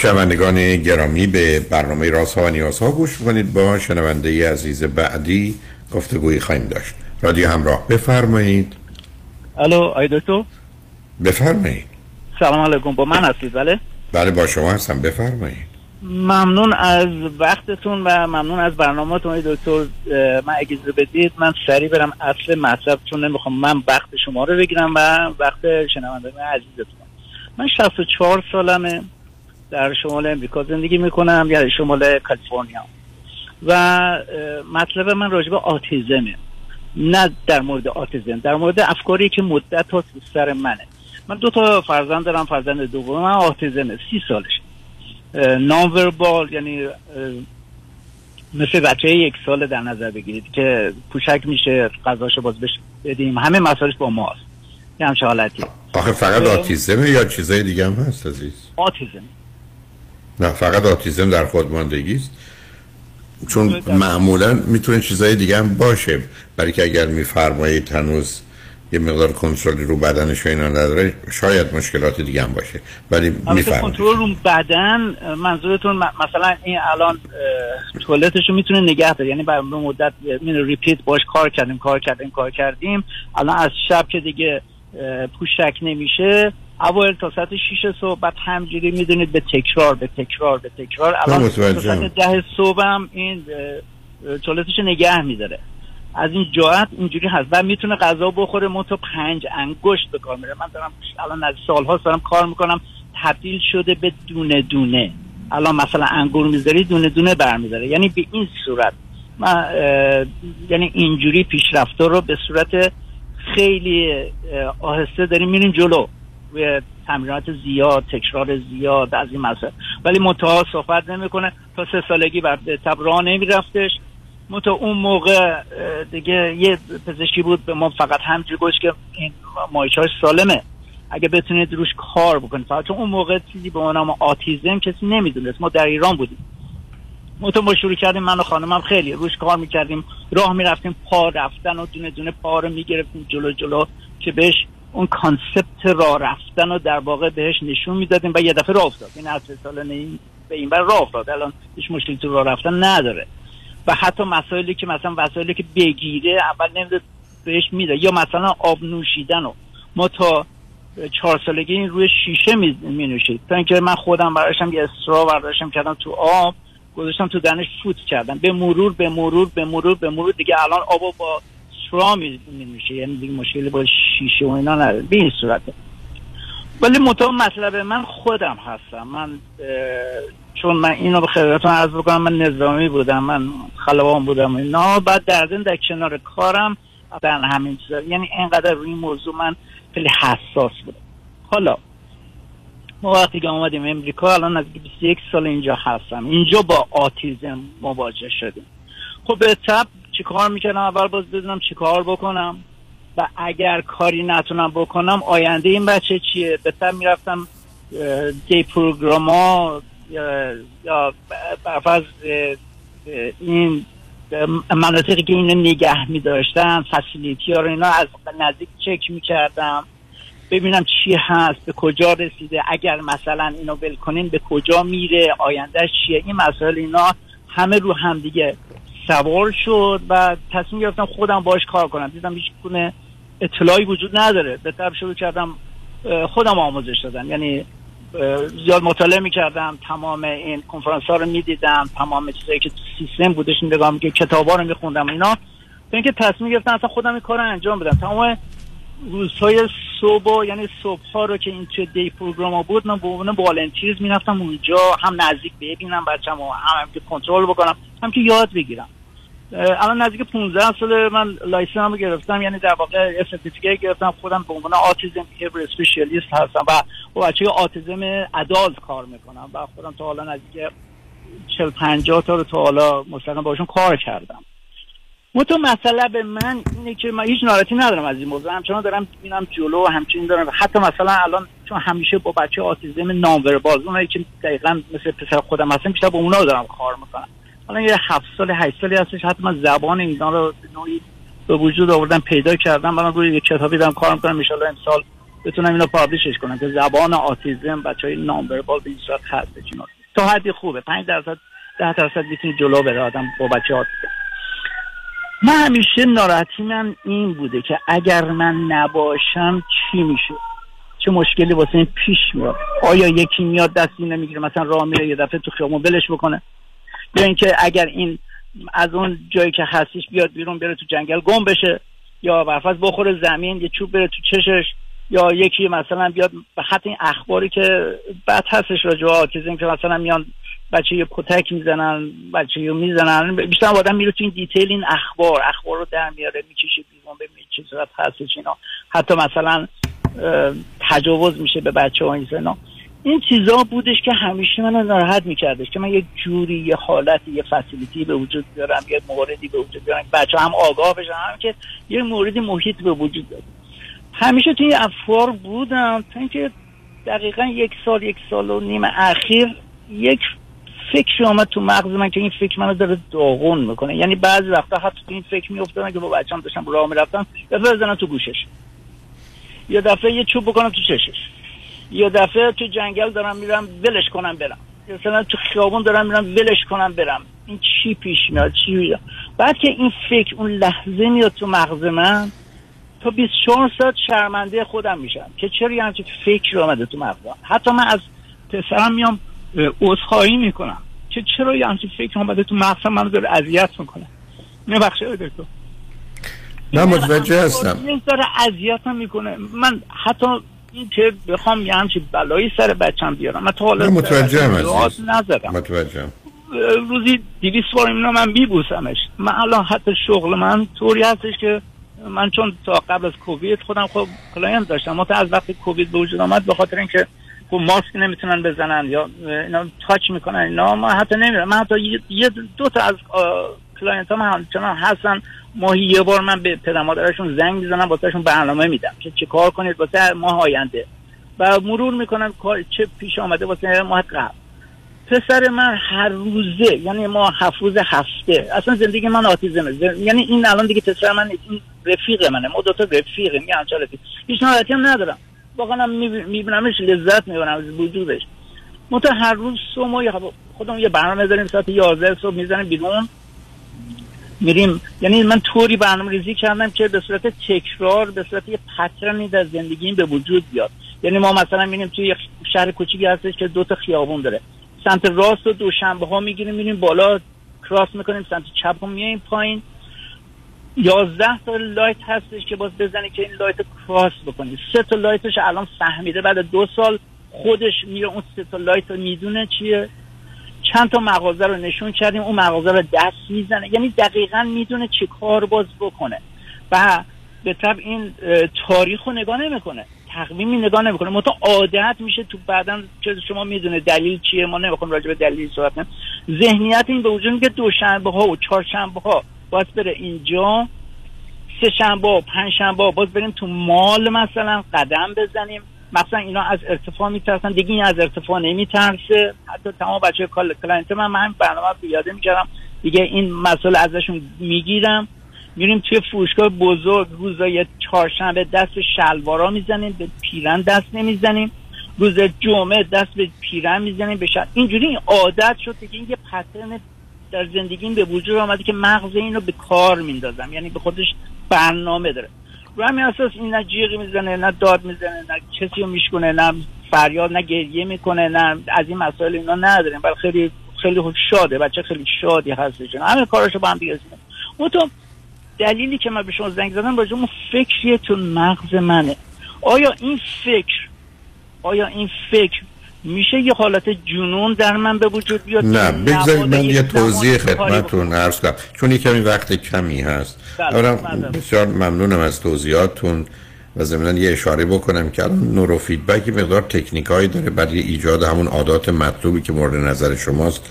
شنوندگان گرامی به برنامه راست ها و نیاز ها گوش کنید. با شنونده عزیز بعدی گفتگویی خواهیم داشت. رادیو همراه بفرمایید. الو آی دکتر؟ بفرمایید. سلام علیکم. با من هستید؟ بله؟ بله با شما هستم. بفرمایید. ممنون از وقتتون و ممنون از برنامهتون آی دکتر. من اجازه بدید من سریع برم اصل مطلب چون نمی‌خوام من وقت شما رو بگیرم و وقت شنونده عزیزتون. من 64 سالمه. در شمال امریکا زندگی می‌کنم یعنی شمال کالیفرنیا. و مطلب من راجع به آتیزمه. نه در مورد آتیزم در مورد افکاری که مدت ها سر منه. من دو تا فرزند دارم فرزند دوم من آتیزمه سی سالش. نان وربال یعنی مثل بچه یک سال در نظر بگیرید که پوشک میشه غذاشو باز بش بدیم. همه مسائلش با ماست. یه همچه حالتی. آخه فقط آتیزمه یا چیزای دیگه هم هست عزیز؟ آتیزم. نه فقط آتیزم در خودماندگی است. چون معمولا می‌تونه چیزای دیگه هم باشه. برای که اگر میفرمایید هنوز یه مقدار کنترلی رو بدنش و اینا نداره شاید مشکلات دیگه هم باشه. ولی میفرمایید. کنترل رو بدن منظورتون مثلا این الان توالتش رو می‌تونه نگه داره. یعنی بر مدت میره ریپیت باش کار کردیم کار کردیم کار کردیم. الان از شب که دیگه پوشک نمیشه. اول تا ساعت 6 صبح بعد همجوری می‌دونید به تکرار به تکرار به تکرار. الان تا. ساعت ده صبح هم این رو نگه میداره. از این جهت اینجوری هست. و می‌تونه غذا بخوره. منتها پنج انگشت به کار میره من دارم الان از سالها دارم کار می‌کنم. تبدیل شده به دونه دونه. الان مثلا انگور می‌ذاری دونه دونه برمیداره. یعنی به این صورت. من یعنی اینجوری پیشرفته رو به صورت خیلی آهسته داریم میریم جلو. روی تمرینات زیاد تکرار زیاد از این مسائل ولی منتها صحبت نمی‌کنه. تا سه سالگی بر تب راه نمیرفتش. منتها اون موقع دیگه یه پزشکی بود به ما فقط همجوری گوش که این مایچاش سالمه. اگه بتونید روش کار بکنید. فقط اون موقع چیزی به نام آتیزم کسی نمی‌دونست. ما در ایران بودیم. تو ما شروع کردیم من و خانمم خیلی روش کار می‌کردیم. راه می‌رفتیم پا رفتن و دونه دونه پا رو می‌گرفتیم جلو جلو که بهش اون کانسپت راه رفتن رو در واقع بهش نشون می‌دادیم و یه دفعه راه افتاد. این از سال نه- به این بر راه افتاد. الان هیچ مشکلی تو راه رفتن نداره. و حتی مسائلی که مثلا وسایلی که بگیره اول نمیده بهش میده. یا مثلا آب نوشیدن رو. ما تا چهار سالگی این روی شیشه می, می نوشید. تا اینکه من خودم براشم یه استرا برداشتم کردم تو آب. گذاشتم تو دهنش فوت کردم. به مرور به مرور به مرور به مرور. دیگه الان آبو با استرا می می نوشه یعنی دیگه مشکلی با شیشه و اینا نداره. به این صورته. ولی مطابق مطلب من خودم هستم. من چون من اینو به خدمتتون عرض بکنم من نظامی بودم. من خلبان بودم. اینا. بعد در در کنار کارم در همین چیزا. یعنی اینقدر روی این موضوع من خیلی حساس بودم حالا ما وقتی که اومدیم امریکا الان نزدیک 21 سال اینجا هستم. اینجا با آتیزم مواجه شدیم. خب به تب چی کار می‌کردم؟ اول باز بدونم چی کار بکنم. و اگر کاری نتونم بکنم آینده این بچه چیه؟ به تب می‌رفتم دی پروگرام ها یا برفض این مناطقی که اینو نگه میداشتن فسیلیتی ها رو اینا از نزدیک چک می‌کردم. ببینم چی هست به کجا رسیده اگر مثلا اینو ول کنین به کجا میره آیندهش چیه؟ این مسائل اینا همه رو هم دیگه سوار شد و تصمیم گرفتم خودم باش کار کنم. دیدم هیچ گونه اطلاعی وجود نداره. به طب شروع کردم خودم آموزش دادم. یعنی زیاد مطالعه می‌کردم. تمام این کنفرانس ها رو می‌دیدم. تمام چیزایی که سیستم بودش نگاه می‌کردم کتاب ها رو میخوندم اینا. تا اینکه تصمیم گرفتم اصلا خودم این کار رو انجام بدم. تمام روزهای صبح یعنی صبح ها رو که این چه day program ها بود من به عنوان volunteers می‌رفتم اونجا هم نزدیک ببینم بچم و هم, که کنترل بکنم هم که یاد بگیرم. الان نزدیک 15 سال من license رو گرفتم یعنی در واقع certificate گرفتم خودم به عنوان autism behavior specialist هستم و با بچه آتیزم ادالت کار می‌کنم و خودم تا حالا نزدیک 40 50 تا رو تا حالا مستقیم باشون کار کردم. تو مسئله به من اینه که من هیچ ناراحتی ندارم از این موضوع. همچنان دارم می‌بینم جلو و همچنین دارم. حتی مثلا الان چون همیشه با بچه آتیزم ناموربال اونایی که دقیقا مثل پسر خودم هستم بیشتر با اونا دارم کار می‌کنم. حالا یه هفت سال هشت سالی هستش حتی من زبان اینا رو نوعی به وجود آوردم پیدا کردم. من روی یک کتابی دارم کار می‌کنم. ان امسال بتونم اینو پابلیشش کنم که زبان آتیزم بچه های ناموربال به این صورت هستش تا حدی خوبه. 5 درصد 10 درصد می‌تونی جلو بره آدم با بچه آتیزم. من همیشه ناراحتی من این بوده که اگر من نباشم چی میشه؟ چه مشکلی واسه این پیش میاد؟ آیا یکی میاد دستی نمی‌گیره مثلا راه میره یه دفعه تو خیابون ولش بکنه؟ یا اینکه اگر این از اون جایی که هستش بیاد بیرون بره تو جنگل گم بشه یا برفض بخوره زمین یه چوب بره تو چشش یا یکی مثلا بیاد خط این اخباری که بد هستش راجع آتیزم که مثلا میان بچه یه کتک می‌زنن بچه یه می‌زنن. بیشتر آدم میره تو این دیتیل این اخبار اخبار رو در میاره می‌کشه بیرون به چه صورت هستش اینا. حتی مثلا تجاوز میشه به بچه ها اینا این چیزا بودش که همیشه منو ناراحت میکردش که من یه جوری یه حالت یه فسیلیتی به وجود بیارم یه موردی به وجود بیارم. بچه هم آگاه بشن هم که یه موردی محیط به وجود بیارم همیشه توی افکار بودم تا اینکه دقیقا یک سال یک سال و نیم اخیر یک فکر آمد تو مغز من که این فکر منو داره داغون می‌کنه. یعنی بعضی وقتا حتی تو این فکر میافتادم که با بچه‌ام داشتم راه می‌رفتم دفعه بزنم تو گوشش. یا دفعه یه چوب بکنم تو چشش. یا دفعه تو جنگل دارم میرم ولش کنم برم. مثلا تو خیابون دارم میرم ولش کنم برم. این چی پیش میاد؟ چی میاد؟ بعد که این فکر اون لحظه میاد تو مغز من تا 24 ساعت شرمنده خودم میشم. که چرا همچین فکر آمده تو مغزم؟ حتی من از پسرم میام عذرخواهی می‌کنم. که چرا یه همچین فکر آمده تو مغزم منو داره اذیت می‌کنه. نه بخشه دکتر نه متوجه هستم. داره اذیتم می‌کنه. من حتی این که بخوام یه همچین بلایی سر بچم بیارم من تا حالا متوجه هم نزدم متوجه روزی دیویس بار اینا من بیبوسمش من الان حتی شغل من طوری هستش که من چون تا قبل از کووید خودم خب client داشتم. ما از وقتی کووید به وجود آمد به خاطر اینکه ماسک نمی‌تونن بزنن یا اینا touch می‌کنن اینا ما حتی نمیرم من حتی یه دو تا از client ها من همچنان هستن. ماهی یه بار من به پدر مادرشون زنگ می‌زنم واسهشون برنامه میدم که چه کار کنید واسه ماه آینده. و مرور می‌کنم چه پیش آمده واسه ماه قبل. پسر من هر روزه یعنی ما هفت روز هفته اصلا زندگی من آتیزمه یعنی این الان دیگه پسر من این رفیق منه. ما دو تا رفیقه چه رفیق. هیچ ناراحتی هم ندارم. واقعا میبینمش لذت می‌برم از وجودش. متا هر روز صبح خودم یه برنامه داریم ساعت 11 صبح می‌زنیم بیرون. میریم. یعنی من طوری برنامه ریزی کردم که به صورت تکرار به صورت یه پترنی در زندگیم به وجود بیاد. یعنی ما مثلا میریم توی شهر کوچیکی هستش که دو تا خیابون داره. سمت راست و دوشنبه ها می‌گیریم میریم بالا cross می‌کنیم سمت چپ هم میاییم پایین. یازده تا light هستش که باید بزنی که این light cross بکنی سه تا light ش الان فهمیده بعد دو سال خودش میره اون سه تا light رو می‌دونه چیه. چند تا مغازه رو نشون کردیم اون مغازه رو دست می‌زنه. یعنی دقیقا می‌دونه چه کار باید بکنه. و به طب این تاریخ رو نگاه نمی‌کنه. تقویمی نگاه نمی‌کنه. متو عادت میشه تو بعدا که شما می‌دونه دلیل چیه ما نمی‌خوام راجع به دلیل صحبت کنیم. ذهنیت این به وجود که دوشنبه ها و چهارشنبه ها باز بره اینجا سه شنبه پنج شنبه باز بریم تو مال مثلا قدم بزنیم. مثلا اینا از ارتفاع میترسن. دیگه این از ارتفاع نمیترسه. حتی تمام بچه کلاینت من من برنامه پیاده می‌کردم. دیگه این مسئله ازشون می‌گیرم. میریم توی فروشگاه بزرگ. روزای چهارشنبه دست به شلوارا می‌زنیم. به پیرن دست نمی‌زنیم. روز جمعه دست به پیرن می‌زنیم. به شل... اینجوری این عادت شد که این یه پترن در زندگیم به وجود آمده که مغز اینو به کار میندازم. یعنی به خودش برنامه داره. رو همین اساس این نه جیغ می‌زنه نه داد می‌زنه نه کسی رو میشکنه نه فریاد نه گریه می‌کنه نه از این مسائل اینا نداریم. ولی خیلی خیلی شاده. بچه خیلی شادی هستش. همه کاراشو با هم دیگه اون تو دلیلی که من به شما زنگ زدم راجع اون فکریه تو مغز منه. آیا این فکر آیا این فکر میشه یه حالت جنون در من به وجود بیاد نه بگذارید من یه توضیح خدمتتون عرض کنم. چون یه کمی وقت کمی هست. اولا بسیار ممنونم از توضیحاتتون و ضمن یه اشاره بکنم که الان نورو فیدبک مقدار تکنیکایی داره برای ایجاد همون عادات مطلوبی که مورد نظر شماست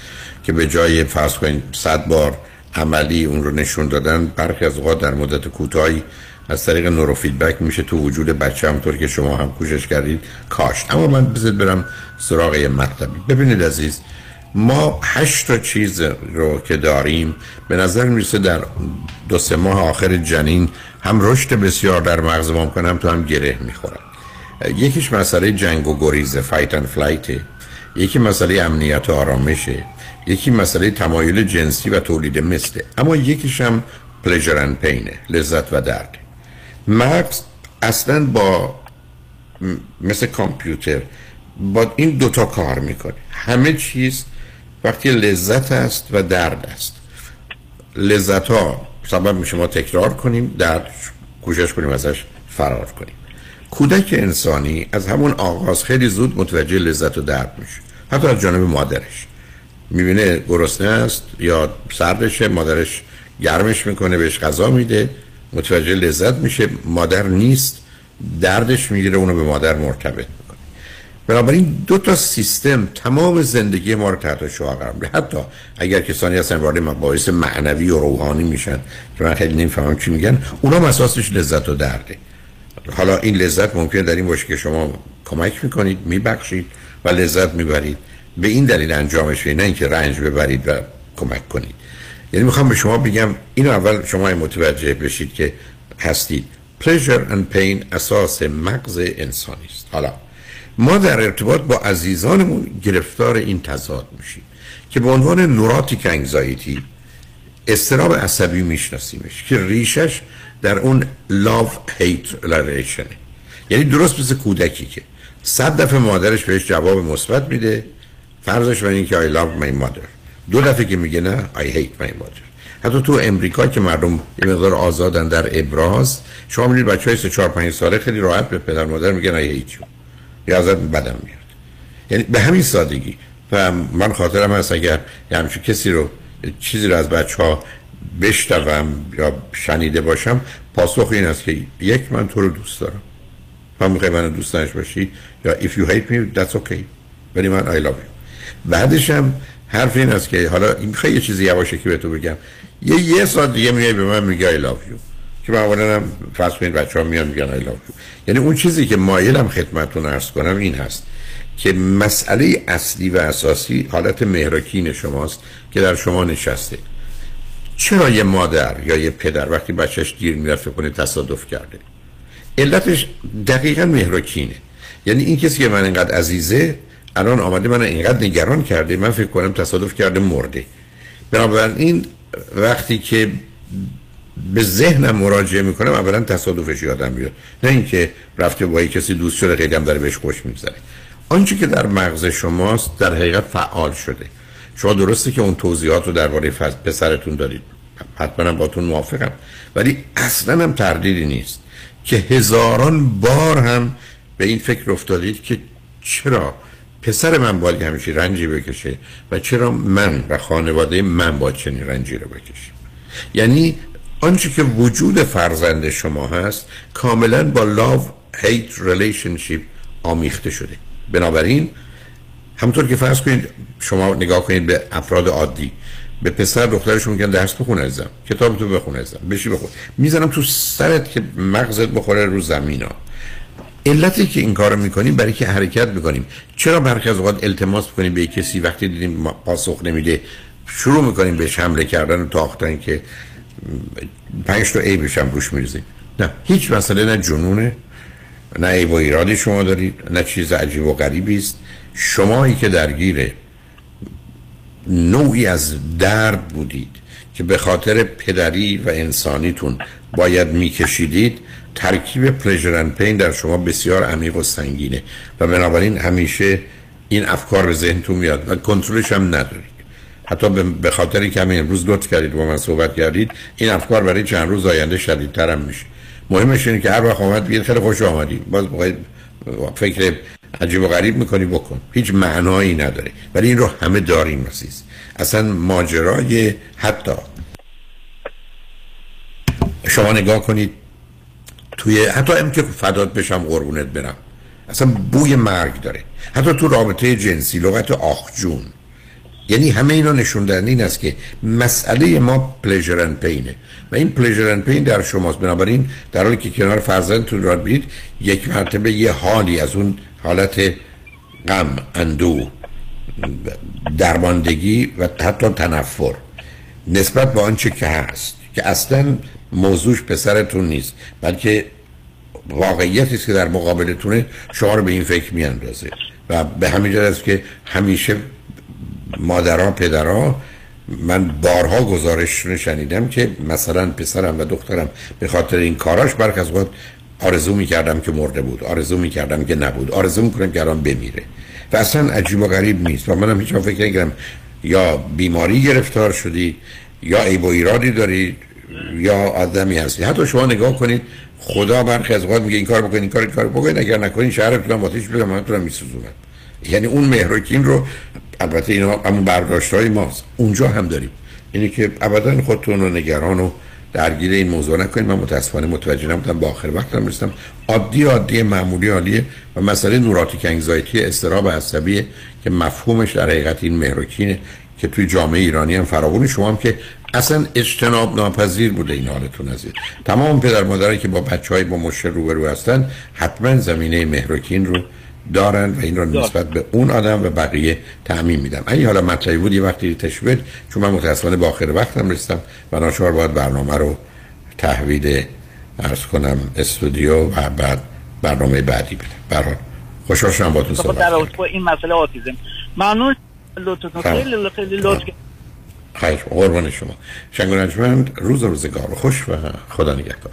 که به جای فرض کنید صد بار عملی اون رو نشون دادن برخی از اوقات در مدت کوتاهی از طریق نورو فیدبک میشه تو وجود بچه همطور که شما هم کوشش کردید کاشت اما من بذارید برم سراغ یه مطلبی. ببینید عزیز ما هشت تا چیز رو که داریم به نظر می‌رسه در دو سه ماه آخر جنین هم رشد بسیار در مغز ما کنم تو هم گره می‌خورن یکیش مسئله جنگ و گریز fight and flight ه یکی مسئله امنیت و آرامشه یکی مسئله تمایل جنسی و تولید مثله اما یکیش هم پلیجر اند پینه لذت و درد. مغز اصلا با مثل کامپیوتر با این دوتا کار می‌کنه. همه چیز وقتی لذت است و درد است. لذت ها سبب میشه ما تکرار کنیم درد کوشش کنیم ازش فرار کنیم. کودک انسانی از همون آغاز خیلی زود متوجه لذت و درد میشه. حتی از جانب مادرش. می‌بینه گرسنه است یا سردشه مادرش گرمش می‌کنه بهش غذا میده. متوجه لذت میشه. مادر نیست. دردش می‌گیره اونو به مادر مرتبط می‌کنه. بنابراین دو تا سیستم تمام زندگی ما رو تحت شعار قرار حتی اگر کسانی هستن وارد مباحث معنوی و روحانی میشن که من خیلی نمی‌فهمم چی میگن اونا اساسش لذت و درده. حالا این لذت ممکنه در این باشه که شما کمک می‌کنید میبخشید و لذت می‌برید. به این دلیل انجامش نه اینکه رنج ببرید و کمک کنید. یعنی می‌خوام به شما بگم اینو اول شما متوجه بشید که هستید. Pleasure and pain اساس مغز انسانی است. حالا ما در ارتباط با عزیزانمون گرفتار این تضاد میشیم که به عنوان نوراتیک انگزایتی استراب عصبی میشناسیمش که ریشش در اون لاو هیت ریلیشنه یعنی درست مثل کودکی که صد دفعه مادرش بهش جواب مثبت میده فرضش بر اینکه I love my mother. دو دفعه که میگه نه I hate my mother. حتی تو امریکا که مردم یه مقدار آزادن در ابراز شما می‌دید بچه های 4 5 ساله خیلی راحت به پدر مادر میگن I hate you. یا ازت بدم میاد. یعنی به همین سادگی. و من خاطرم هست اگر یه همچین کسی رو چیزی رو از بچه ها بشتوم یا شنیده باشم پاسخ این است که یک من تو رو دوست دارم. من می‌خوای من دوست باشی یا if you hate me that's okay. ولی من I love you. بعدش هم حرف این است که حالا این خیلی یه چیزی یواشکی به تو بگم. یه یه ساعت دیگه میای به من میگه I love you. که معمولا هم فرض کنید بچه ها میان میگن I love you. یعنی اون چیزی که مایلم خدمتتون عرض کنم این هست که مسئله اصلی و اساسی حالت مهرکین شماست که در شما نشسته. چرا یه مادر یا یه پدر وقتی بچهش دیر می‌رفته کنه تصادف کرده؟ علتش دقیقا مهرکینه. یعنی این کسی که من اینقدر عزیزه الان آمده من اینقدر نگران کرده من فکر کنم تصادف کرده مرده بنابراین وقتی که به ذهنم مراجعه می‌کنم اولا تصادفش یادم میاد. نه اینکه رفته با کسی دوست شده خیلی هم داره بهش خوش میگذره. آنچه که در مغز شماست در حقیقت فعال شده. شما درسته که اون توضیحات رو درباره پسرتون دارید. حتما با تون موافقم. ولی اصلا هم تردیدی نیست که هزاران بار هم به این فکر افتادید که چرا پسر من باید همیشه رنجی بکشه. و چرا من و خانواده من باید چنین رنجی رو بکشیم؟ یعنی آنچه که وجود فرزند شما هست کاملا با love hate relationship آمیخته شده. بنابراین همطور که فرض کنید شما نگاه کنید به افراد عادی. به پسر دخترشون میگن درس بخون ازم کتاب تو بخون ازم بشی بخون. می‌زنم تو سرت که مغزت بخوره رو زمین ها علتی که این کار می‌کنیم برای که حرکت می‌کنیم چرا برخی از اوقات التماس می‌کنیم به کسی وقتی دیدیم پاسخ نمیده؟ شروع می‌کنیم بهش حمله کردن و تاختن که پنج تا ای بشم روش میریزیم. نه هیچ مسئله نه جنونه نه ای و ایرادی شما دارید نه چیز عجیب و غریبی است. شمایی که درگیر نوعی از درد بودید که به خاطر پدری و انسانیتون باید میکشیدید ترکیب پلیژر پین در شما بسیار عمیق و سنگینه و بنابراین همیشه این افکار به ذهنتون میاد و کنترلش هم ندارید. حتی به خاطر که همین امروز لطف کردید با من صحبت کردید این افکار برای چند روز آینده شدیدتر هم میشه. مهمش اینه که هر وقت آمد بگید خیلی خوش آمدید. باز فکر عجیب و غریب می‌کنی بکن. هیچ معنایی نداره. ولی این رو همه داریم عزیز. اصلا ماجرای حتی. شما نگاه کنید توی حتی هم که فدات بشم قربونت برم. اصلا بوی مرگ داره. حتی تو رابطه جنسی لغت آخجون یعنی همه اینا نشون دهنده این است که مسئله ما pleasure and pain ه و این pleasure and pain در شماست. بنابراین در حالی که کنار فرزندتون را بید یک مرتبه یه حالی از اون حالت غم اندو درماندگی و حتی تنفر. نسبت به آنچه که هست که اصلا موضوعش پسرتون نیست بلکه واقعیتی است که در مقابلتونه شما رو به این فکر میاندازه. و به همین است که همیشه مادرها پدرها من بارها گزارش شنیدم که مثلا پسرم و دخترم به خاطر این کاراش برک از وقت آرزو می‌کردم که مرده بود آرزو می‌کردم که نبود آرزو می‌کنم که الان بمیره. و اصلا عجیب و غریب نیست. و منم هیچ فکر نکردم یا بیماری گرفتار شدی یا عیب و ایرادی دارید یا آدمی هستی. حتی شما نگاه کنید خدا برخی از اوقات میگه این کار بکنید این کار این کار بکنید اگر نکنید شهرتون آتیش بگم منتونم میسوزونم. یعنی اون مهرکین رو البته اینا همون برداشت های ماست. اونجا هم داریم. اینه که ابدا خودتون رو نگران و درگیر این موضوع نکنید. من متاسفانه متوجه نبودم. با آخر وقتم رسیدم. عادی عادی معمولی عالیه و مسئله نوراتیک انگزایتی استراب عصبیه که مفهومش در حقیقت این مهرکینه که توی جامعه ایرانی هم فراوون شما هم که اصلا اجتناب ناپذیر بوده این حالتون از تمام پدر مادرایی که با بچه های با مشکل روبرو هستن حتما زمینه مهرکین رو دارن و این رو نسبت به اون آدم و بقیه تعمین میدم این حالا مطلبی بود یه وقتی تشوید چون من متاسفانه با آخر وقتم رسیدم و ناچار باید برنامه رو تحویل ارز کنم استودیو و بعد برنامه بعدی بدم برای خوشحال شدم با تو در این مسئله آتیزم. ممنون. لطفتون خیلی خیلی لطف. خیلی قربان شما. شنگ روز و روزگار خوش و خدا نگهدار.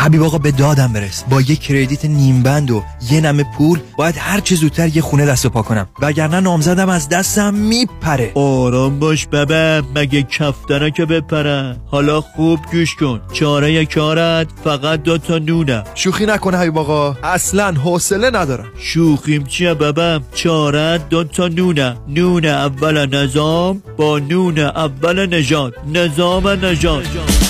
حبیب آقا به دادم برس. با یه کردیت نیم بند و یه نمه پول باید هر چه زودتر یه خونه دست پا کنم. وگرنه نامزدم از دستم میپره. آرام باش بابا مگه کفتره که بپره. حالا خوب گوش کن. چاره کارت فقط دو تا نونه. شوخی نکنه حبیب آقا. اصلا حوصله ندارم. شوخیم چیه بابا؟ چاره دو تا نونه. نون اول نظام با نون اول نژاد نظام نژاد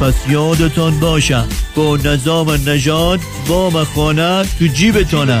پس یادتان باشه با نظام نژاد وام خانه تو جیبتانه.